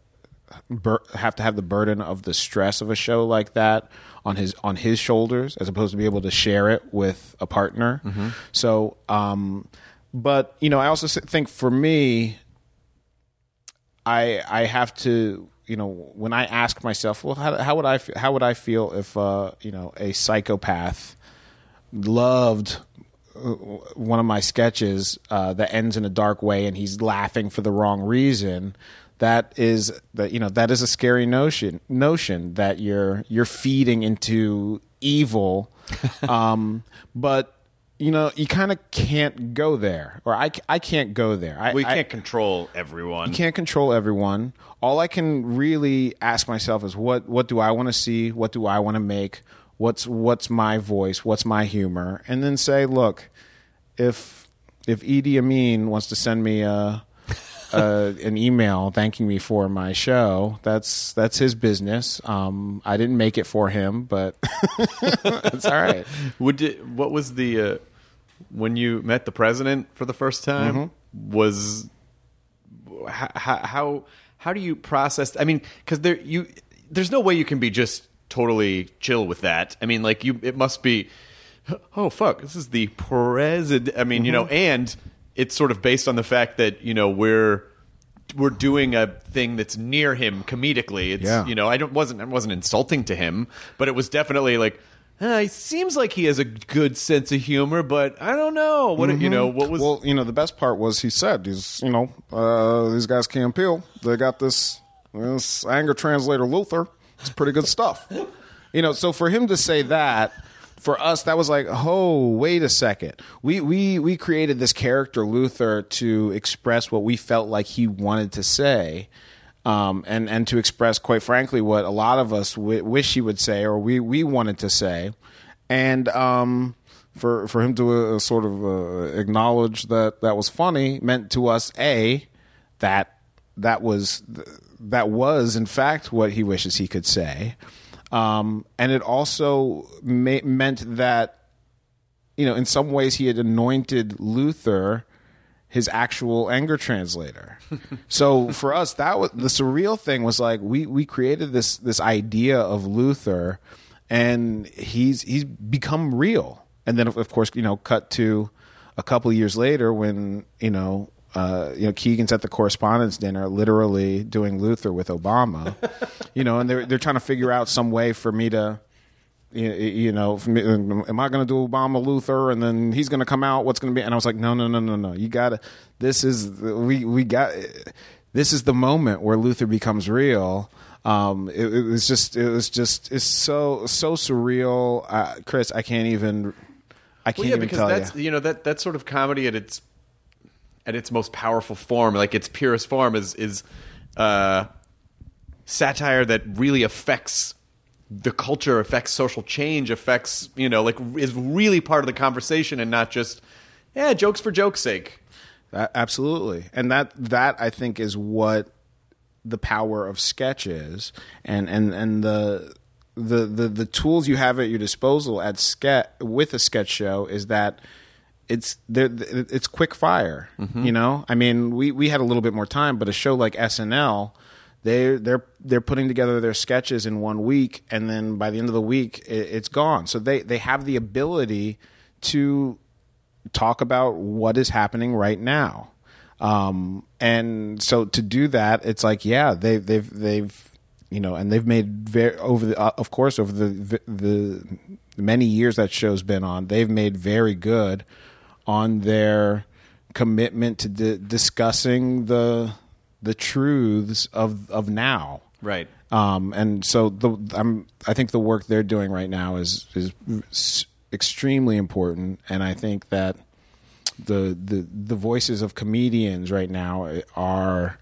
bur- have to have the burden of the stress of a show like that on his on his shoulders as opposed to be able to share it with a partner. So, um, but you know, I also think for me, I I have to you know when I ask myself, well, how, how would I fe- how would I feel if uh, you know a psychopath loved uh, one of my sketches uh, that ends in a dark way and he's laughing for the wrong reason that is that you know that is a scary notion notion that you're you're feeding into evil um, but you know you kind of can't go there or I, I can't go there I, We I- can't control everyone. you can't control everyone. All I can really ask myself is what what do I want to see? What do I want to make? What's what's my voice? What's my humor? And then say, look, if if Idi Amin wants to send me a, a an email thanking me for my show, that's that's his business. Um, I didn't make it for him, but it's all right. Would it, what was the uh, when you met the president for the first time? Mm-hmm. Was how, how how do you process? I mean, because there you there's no way you can be just totally chill with that. I mean, like you, it must be. Oh fuck! This is the president. I mean, you know, Mm-hmm. and it's sort of based on the fact that you know we're we're doing a thing that's near him comedically. It's Yeah. you know, I don't wasn't I wasn't insulting to him, but it was definitely like uh, he seems like he has a good sense of humor, but I don't know what you know what was. Well, you know, the best part was he said, "These, you know, uh, these guys Key and Peele. They got this this anger translator Luther. It's pretty good stuff." You know, so for him to say that, for us, that was like, oh, wait a second. We we we created this character Luther to express what we felt like he wanted to say. Um, and and to express, quite frankly, what a lot of us w- wish he would say, or we, we wanted to say, and um, for for him to uh, sort of uh, acknowledge that that was funny meant to us a that that was that was in fact what he wishes he could say, um, and it also ma- meant that you know in some ways he had anointed Luther his actual anger translator. so for us, that was the surreal thing was like we we created this this idea of Luther, and he's he's become real. And then of, of course you know cut to a couple years later when you know. Uh, you know, Keegan's at the correspondence dinner, literally doing Luther with Obama. you know, and they're they're trying to figure out some way for me to, you, you know, me- am I going to do Obama Luther and then he's going to come out? What's going to be? And I was like, no, no, no, no, no. You got to. This is we we got. This is the moment where Luther becomes real. Um, it, it was just it was just it's so so surreal, uh, Chris. I can't even. I can't Well, yeah, even because tell that's you. you know that that sort of comedy at its at its most powerful form, like its purest form, is is uh, satire that really affects the culture, affects social change, affects you know like is really part of the conversation and not just yeah jokes for joke's sake. A- Absolutely, and that that I think is what the power of sketch is, and and and the the the, the tools you have at your disposal at sketch with a sketch show is that it's there it's quick fire. You know, I mean, we we had a little bit more time, but a show like SNL. They they're they're putting together their sketches in one week, and then by the end of the week, it, it's gone. So they they have the ability to talk about what is happening right now. Um, and so to do that, it's like, yeah, they, they've, they've, you know, and they've made very over the, uh, of course, over the, the many years that show's been on, they've made very good on their commitment to di- discussing the, the truths of, of now. Right. Um, and so the I'm I think the work they're doing right now is is extremely important, and I think that the the the voices of comedians right now are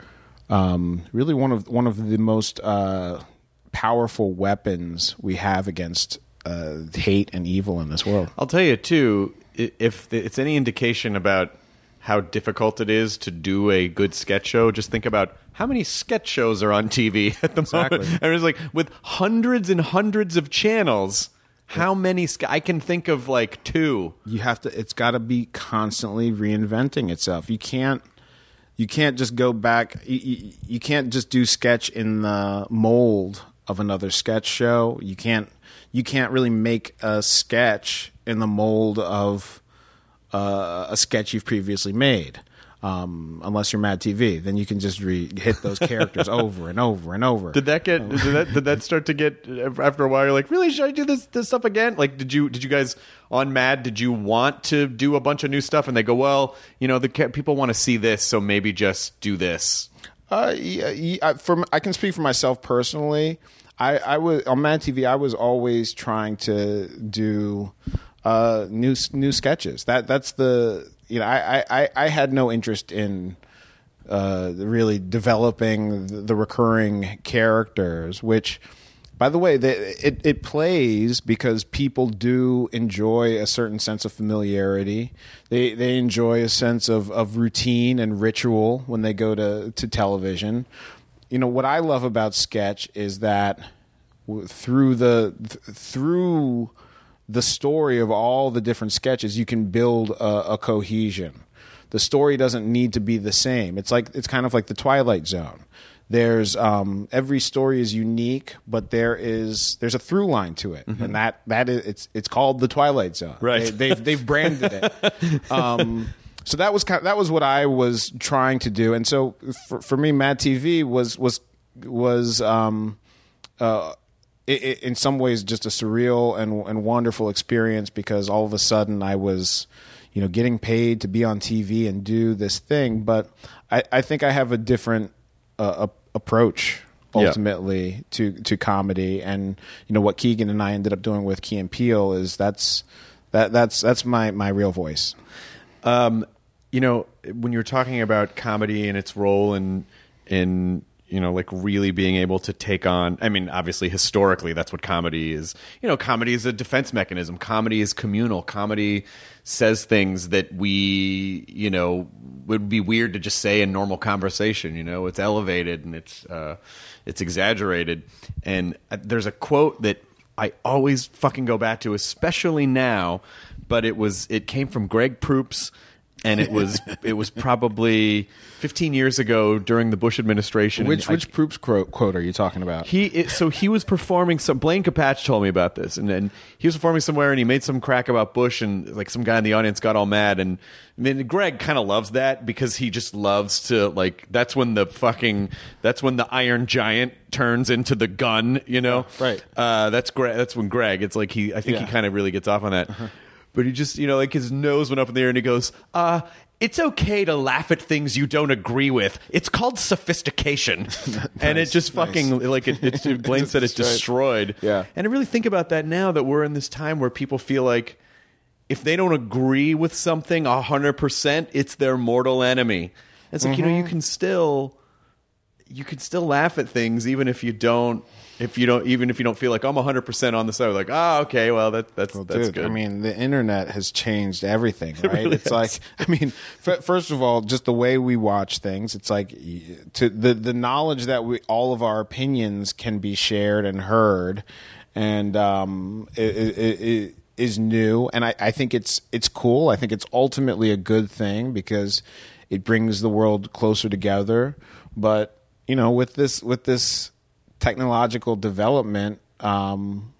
um, really one of one of the most uh, powerful weapons we have against uh, hate and evil in this world. I'll tell you too, if it's any indication about how difficult it is to do a good sketch show, just think about how many sketch shows are on TV at the Exactly. moment. And it's like with hundreds and hundreds of channels, how many? Ske- I can think of like two. you have to it's got to be constantly reinventing itself you can't you can't just go back you, you, you can't just do sketch in the mold of another sketch show you can't you can't really make a sketch in the mold of uh, a sketch you've previously made um, unless you're Mad TV, then you can just re- hit those characters over and over and over. Did that get? Did that? Did that start to get? After a while, you're like, really? Should I do this this stuff again? Like, did you did you guys on Mad? Did you want to do a bunch of new stuff? And they go, well, you know, the ca- people want to see this, so maybe just do this. Uh, yeah, yeah, I- I can speak for myself personally. I, I was on Mad TV. I was always trying to do uh, new new sketches. That that's the you know I I, I had no interest in uh, really developing the, recurring characters, which. By the way, they, it it plays because people do enjoy a certain sense of familiarity. They they enjoy a sense of, of routine and ritual when they go to, to television. You know what I love about sketch is that through the th- through the story of all the different sketches, you can build a, a cohesion. The story doesn't need to be the same. It's like it's kind of like the Twilight Zone. There's um, every story is unique, but there is there's a through line to it, and that that is it's it's called the Twilight Zone. Right. They, they've they've branded it. Um, so that was kind that was what I was trying to do, and so for, for me, Mad TV was was was um, uh, i i in some ways just a surreal and and wonderful experience because all of a sudden I was, you know, getting paid to be on TV and do this thing. But I, I think I have a different uh, a- approach Yeah. ultimately to to comedy and you know what Keegan and I ended up doing with Key and Peele is that's that that's that's my my real voice. Um, you know, when you're talking about comedy and its role in in you know like really being able to take on i mean obviously historically that's what comedy is. You know comedy is a defense mechanism. Comedy is communal. Comedy says things that we you know would be weird to just say in normal conversation you know? It's elevated and it's uh it's exaggerated. And uh, there's a quote that i always fucking go back to especially now but it was it came from greg proops and it was it was probably 15 years ago during the Bush administration. Which I- which Proops quote, quote are you talking about? he it, so he was performing some Blaine Capatch told me about this and then he was performing somewhere and he made some crack about Bush and like some guy in the audience got all mad and then Greg kind of loves that because he just loves to like that's when the fucking that's when the Iron Giant turns into the gun you know right. uh, that's Greg that's when Greg it's like he I think he kind of really gets off on that but he just you know like his nose went up in the air and he goes uh it's okay to laugh at things you don't agree with. It's called sophistication, and it just fucking like it. it Blaine said it's destroyed. Yeah. and I really think about that now that we're in this time where people feel like if they don't agree with something hundred percent, it's their mortal enemy. It's like you know you Mm-hmm. can still you can still laugh at things even if you don't if you don't even if you don't feel like I'm 100% on the side like ah okay well that that's that's Dude, good I mean, the internet has changed everything, right? really it's like, I mean, f- first of all, just the way we watch things. It's like to the the knowledge that we all of our opinions can be shared and heard, and um, it, it, it, it is new, and I, I think it's it's cool. I think it's ultimately a good thing because it brings the world closer together. But you know, with this with this technological development. Um,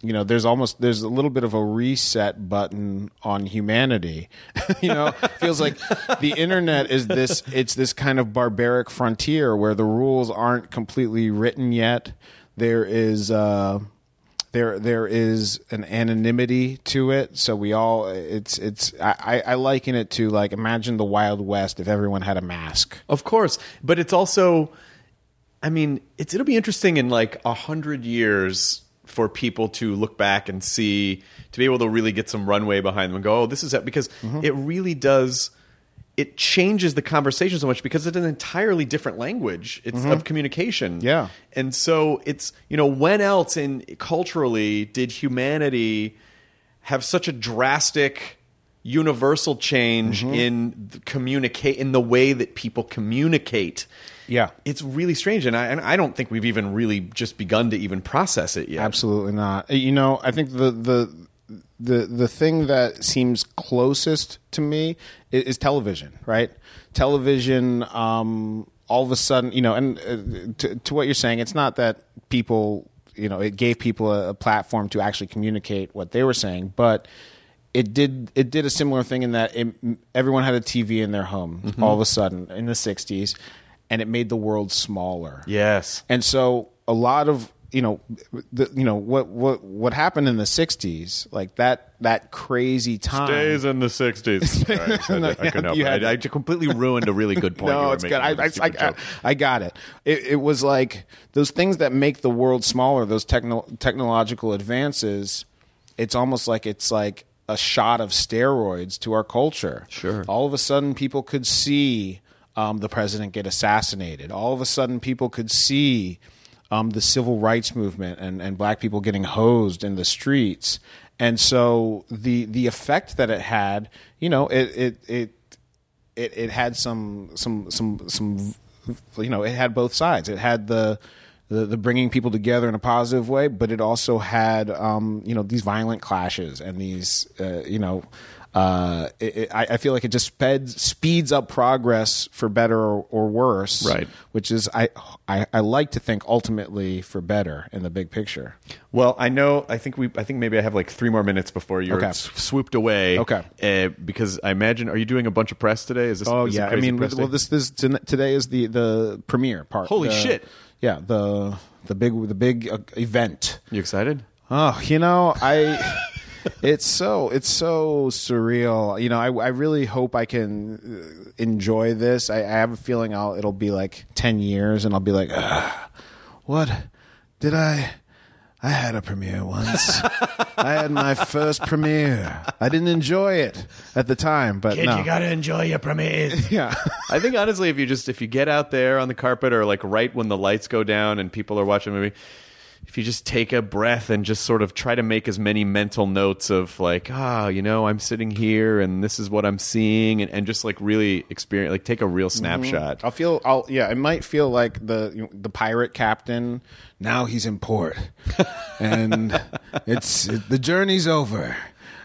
you know there's almost there's a little bit of a reset button on humanity. You know feels like the internet is this it's this kind of barbaric frontier where the rules aren't completely written yet. There is uh there there is an anonymity to it. So we all it's it's i i liken it to like imagine the wild west if everyone had a mask. Of course, but it's also, I mean, it's it'll be interesting in like a hundred years for people to look back and see to be able to really get some runway behind them and go, oh, this is it because Mm-hmm. it really does. It changes the conversation so much because it's an entirely different language. It's of communication. Mm-hmm. Yeah. and so it's you know when else in culturally did humanity have such a drastic universal change Mm-hmm. in communicate in the way that people communicate. Yeah. It's really strange and I and I don't think we've even really just begun to even process it yet. Absolutely not. You know, I think the the the the thing that seems closest to me is, is television, right? Television. Um, all of a sudden, you know, and uh, to, to what you're saying, it's not that people, you know, it gave people a, a platform to actually communicate what they were saying, but it did it did a similar thing in that it, everyone had a TV in their home all of a sudden in the '60s, and it made the world smaller. Yes. And so a lot of you know the you know what what what happened in the 60s like that that crazy time Days in the sixties. I, I, I couldn't help it. I, I completely ruined a really good point. you no were it's good making I, with a I, stupid I. I got it. it it was like those things that make the world smaller those techno- technological advances it's almost like it's like a shot of steroids to our culture Sure. all of a sudden people could see um, the president get assassinated all of a sudden people could see um, the civil rights movement and, and black people getting hosed in the streets. And so the the effect that it had, you know, it it it it, it had some some some some you know, it had both sides. It had the the, the bringing people together in a positive way, but it also had um, you know these violent clashes and these uh, you know uh, it, it, I, I feel like it just sped, speeds up progress for better or, or worse, Right. Which is I, I I like to think ultimately for better in the big picture. Well, I know. I think we. I think maybe I have like three more minutes before you're Okay. s- swooped away. Okay. Uh, because I imagine, are you doing a bunch of press today? Is this? Oh is yeah, I mean, well, this this today is the the premiere part. Holy The- shit. Yeah, the the big the big uh, event. You excited? Oh, you know, I it's so it's so surreal. You know, I I really hope I can uh, enjoy this. I, I have a feeling I'll it'll be like ten years, and I'll be like, "Ugh, what did I? I had a premiere once. I had my first premiere. I didn't enjoy it at the time, but no. You got to enjoy your premieres. yeah. I think honestly, if you just if you get out there on the carpet or like right when the lights go down and people are watching a movie, if you just take a breath and just sort of try to make as many mental notes of like, ah, you know, I'm sitting here and this is what I'm seeing, and, and just like really experience, like take a real snapshot. I'll feel. I'll yeah. It might feel like the the pirate captain. Now he's in port, and it's it, the journey's over,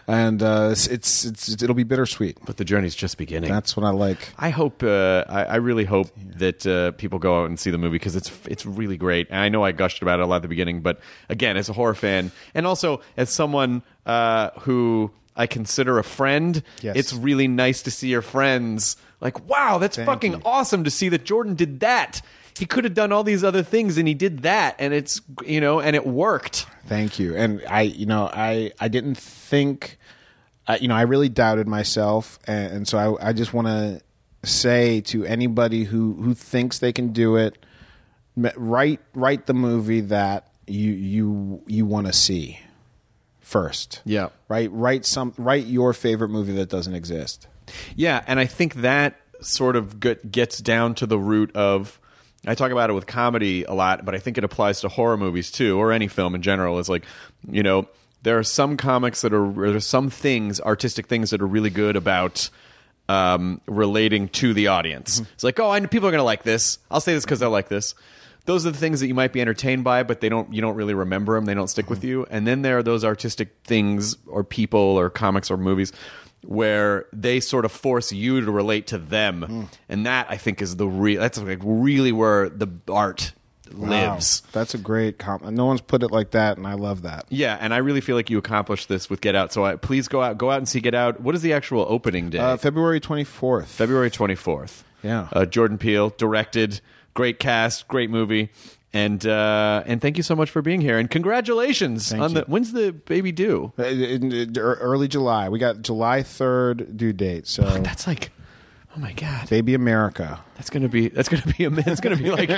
and uh, it's, it's it's it'll be bittersweet. But the journey's just beginning. That's what I like. I hope. Uh, I, I really hope that uh, people go out and see the movie because it's it's really great. And I know I gushed about it a lot at the beginning, but again, as a horror fan, and also as someone uh, who I consider a friend, Yes. it's really nice to see your friends. Like, wow, that's Thank fucking you. awesome to see that Jordan did that. He could have done all these other things, and he did that, and it's you know, and it worked. Thank you. And I, you know, I I didn't think, I, you know, I really doubted myself, and, and so I I just want to say to anybody who who thinks they can do it, write write the movie that you you you want to see first. Yeah. Right. Write some. Write your favorite movie that doesn't exist. Yeah, and I think that sort of get, gets down to the root of. I talk about it with comedy a lot, but I think it applies to horror movies too, or any film in general. Is like, you know, there are some comics that are, there are some things, artistic things that are really good about um, relating to the audience. It's like, oh, I know people are going to like this. I'll say this because I like this. Those are the things that you might be entertained by, but they don't. You don't really remember them. They don't stick with you. And then there are those artistic things, or people, or comics, or movies, where they sort of force you to relate to them, and that I think is the real. That's like really where the art lives. Wow. That's a great comment. No one's put it like that, and I love that. Yeah, and I really feel like you accomplished this with Get Out. So I, please go out, go out and see Get Out. What is the actual opening day? Uh, February twenty fourth. February 24th. Yeah. Uh, Jordan Peele directed, great cast, great movie. And uh, and thank you so much for being here and congratulations Thank on you. the when's the baby due? Uh, in- in- early July. We got July third due date. So That's like oh my god. baby America. That's going to be that's to be a that's to be like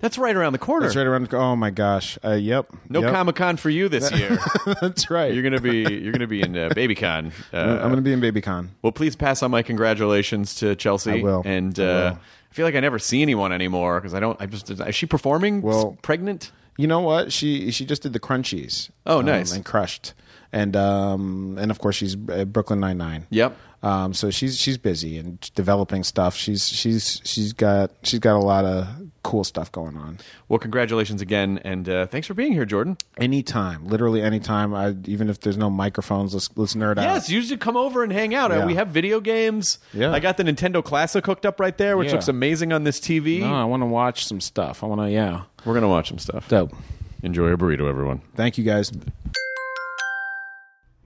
that's right around the corner. That's right around. Oh my gosh. Uh, yep. No yep. Comic-Con for you this year. That's right. you're going to be you're to be in uh, BabyCon. Uh, I'm going to be in BabyCon. Well, please pass on my congratulations to Chelsea. I will. And I uh, will. I feel like I never see anyone anymore because I don't. I just is she performing? Well- pregnant. You know what? She she just did the Crunchies. Oh, um, nice. and crushed. And um and of course she's uh, Brooklyn Nine Nine. Yep. Um, so she's she's busy and developing stuff. She's she's she's got she's got a lot of cool stuff going on. Well, congratulations again, and uh, thanks for being here, Jordan. Anytime, literally anytime. I even if there's no microphones, let's let's nerd out. Yes, you should come over and hang out. Uh, Yeah. We have video games. Yeah. I got the Nintendo Classic hooked up right there, which Yeah. looks amazing on this TV. No, I want to watch some stuff. I want to, yeah. We're gonna watch some stuff. Dope. Enjoy your burrito, everyone. Thank you guys.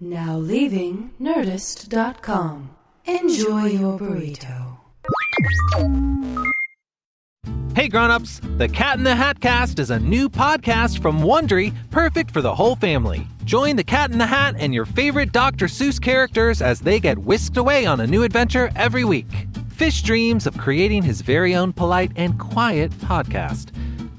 Now leaving Nerdist.com. Enjoy your burrito. Hey grown-ups, The Cat in the Hat Cast is a new podcast from Wondery, perfect for the whole family. Join the Cat in the Hat and your favorite Dr. Seuss characters as they get whisked away on a new adventure every week. Fish dreams of creating his very own polite and quiet podcast.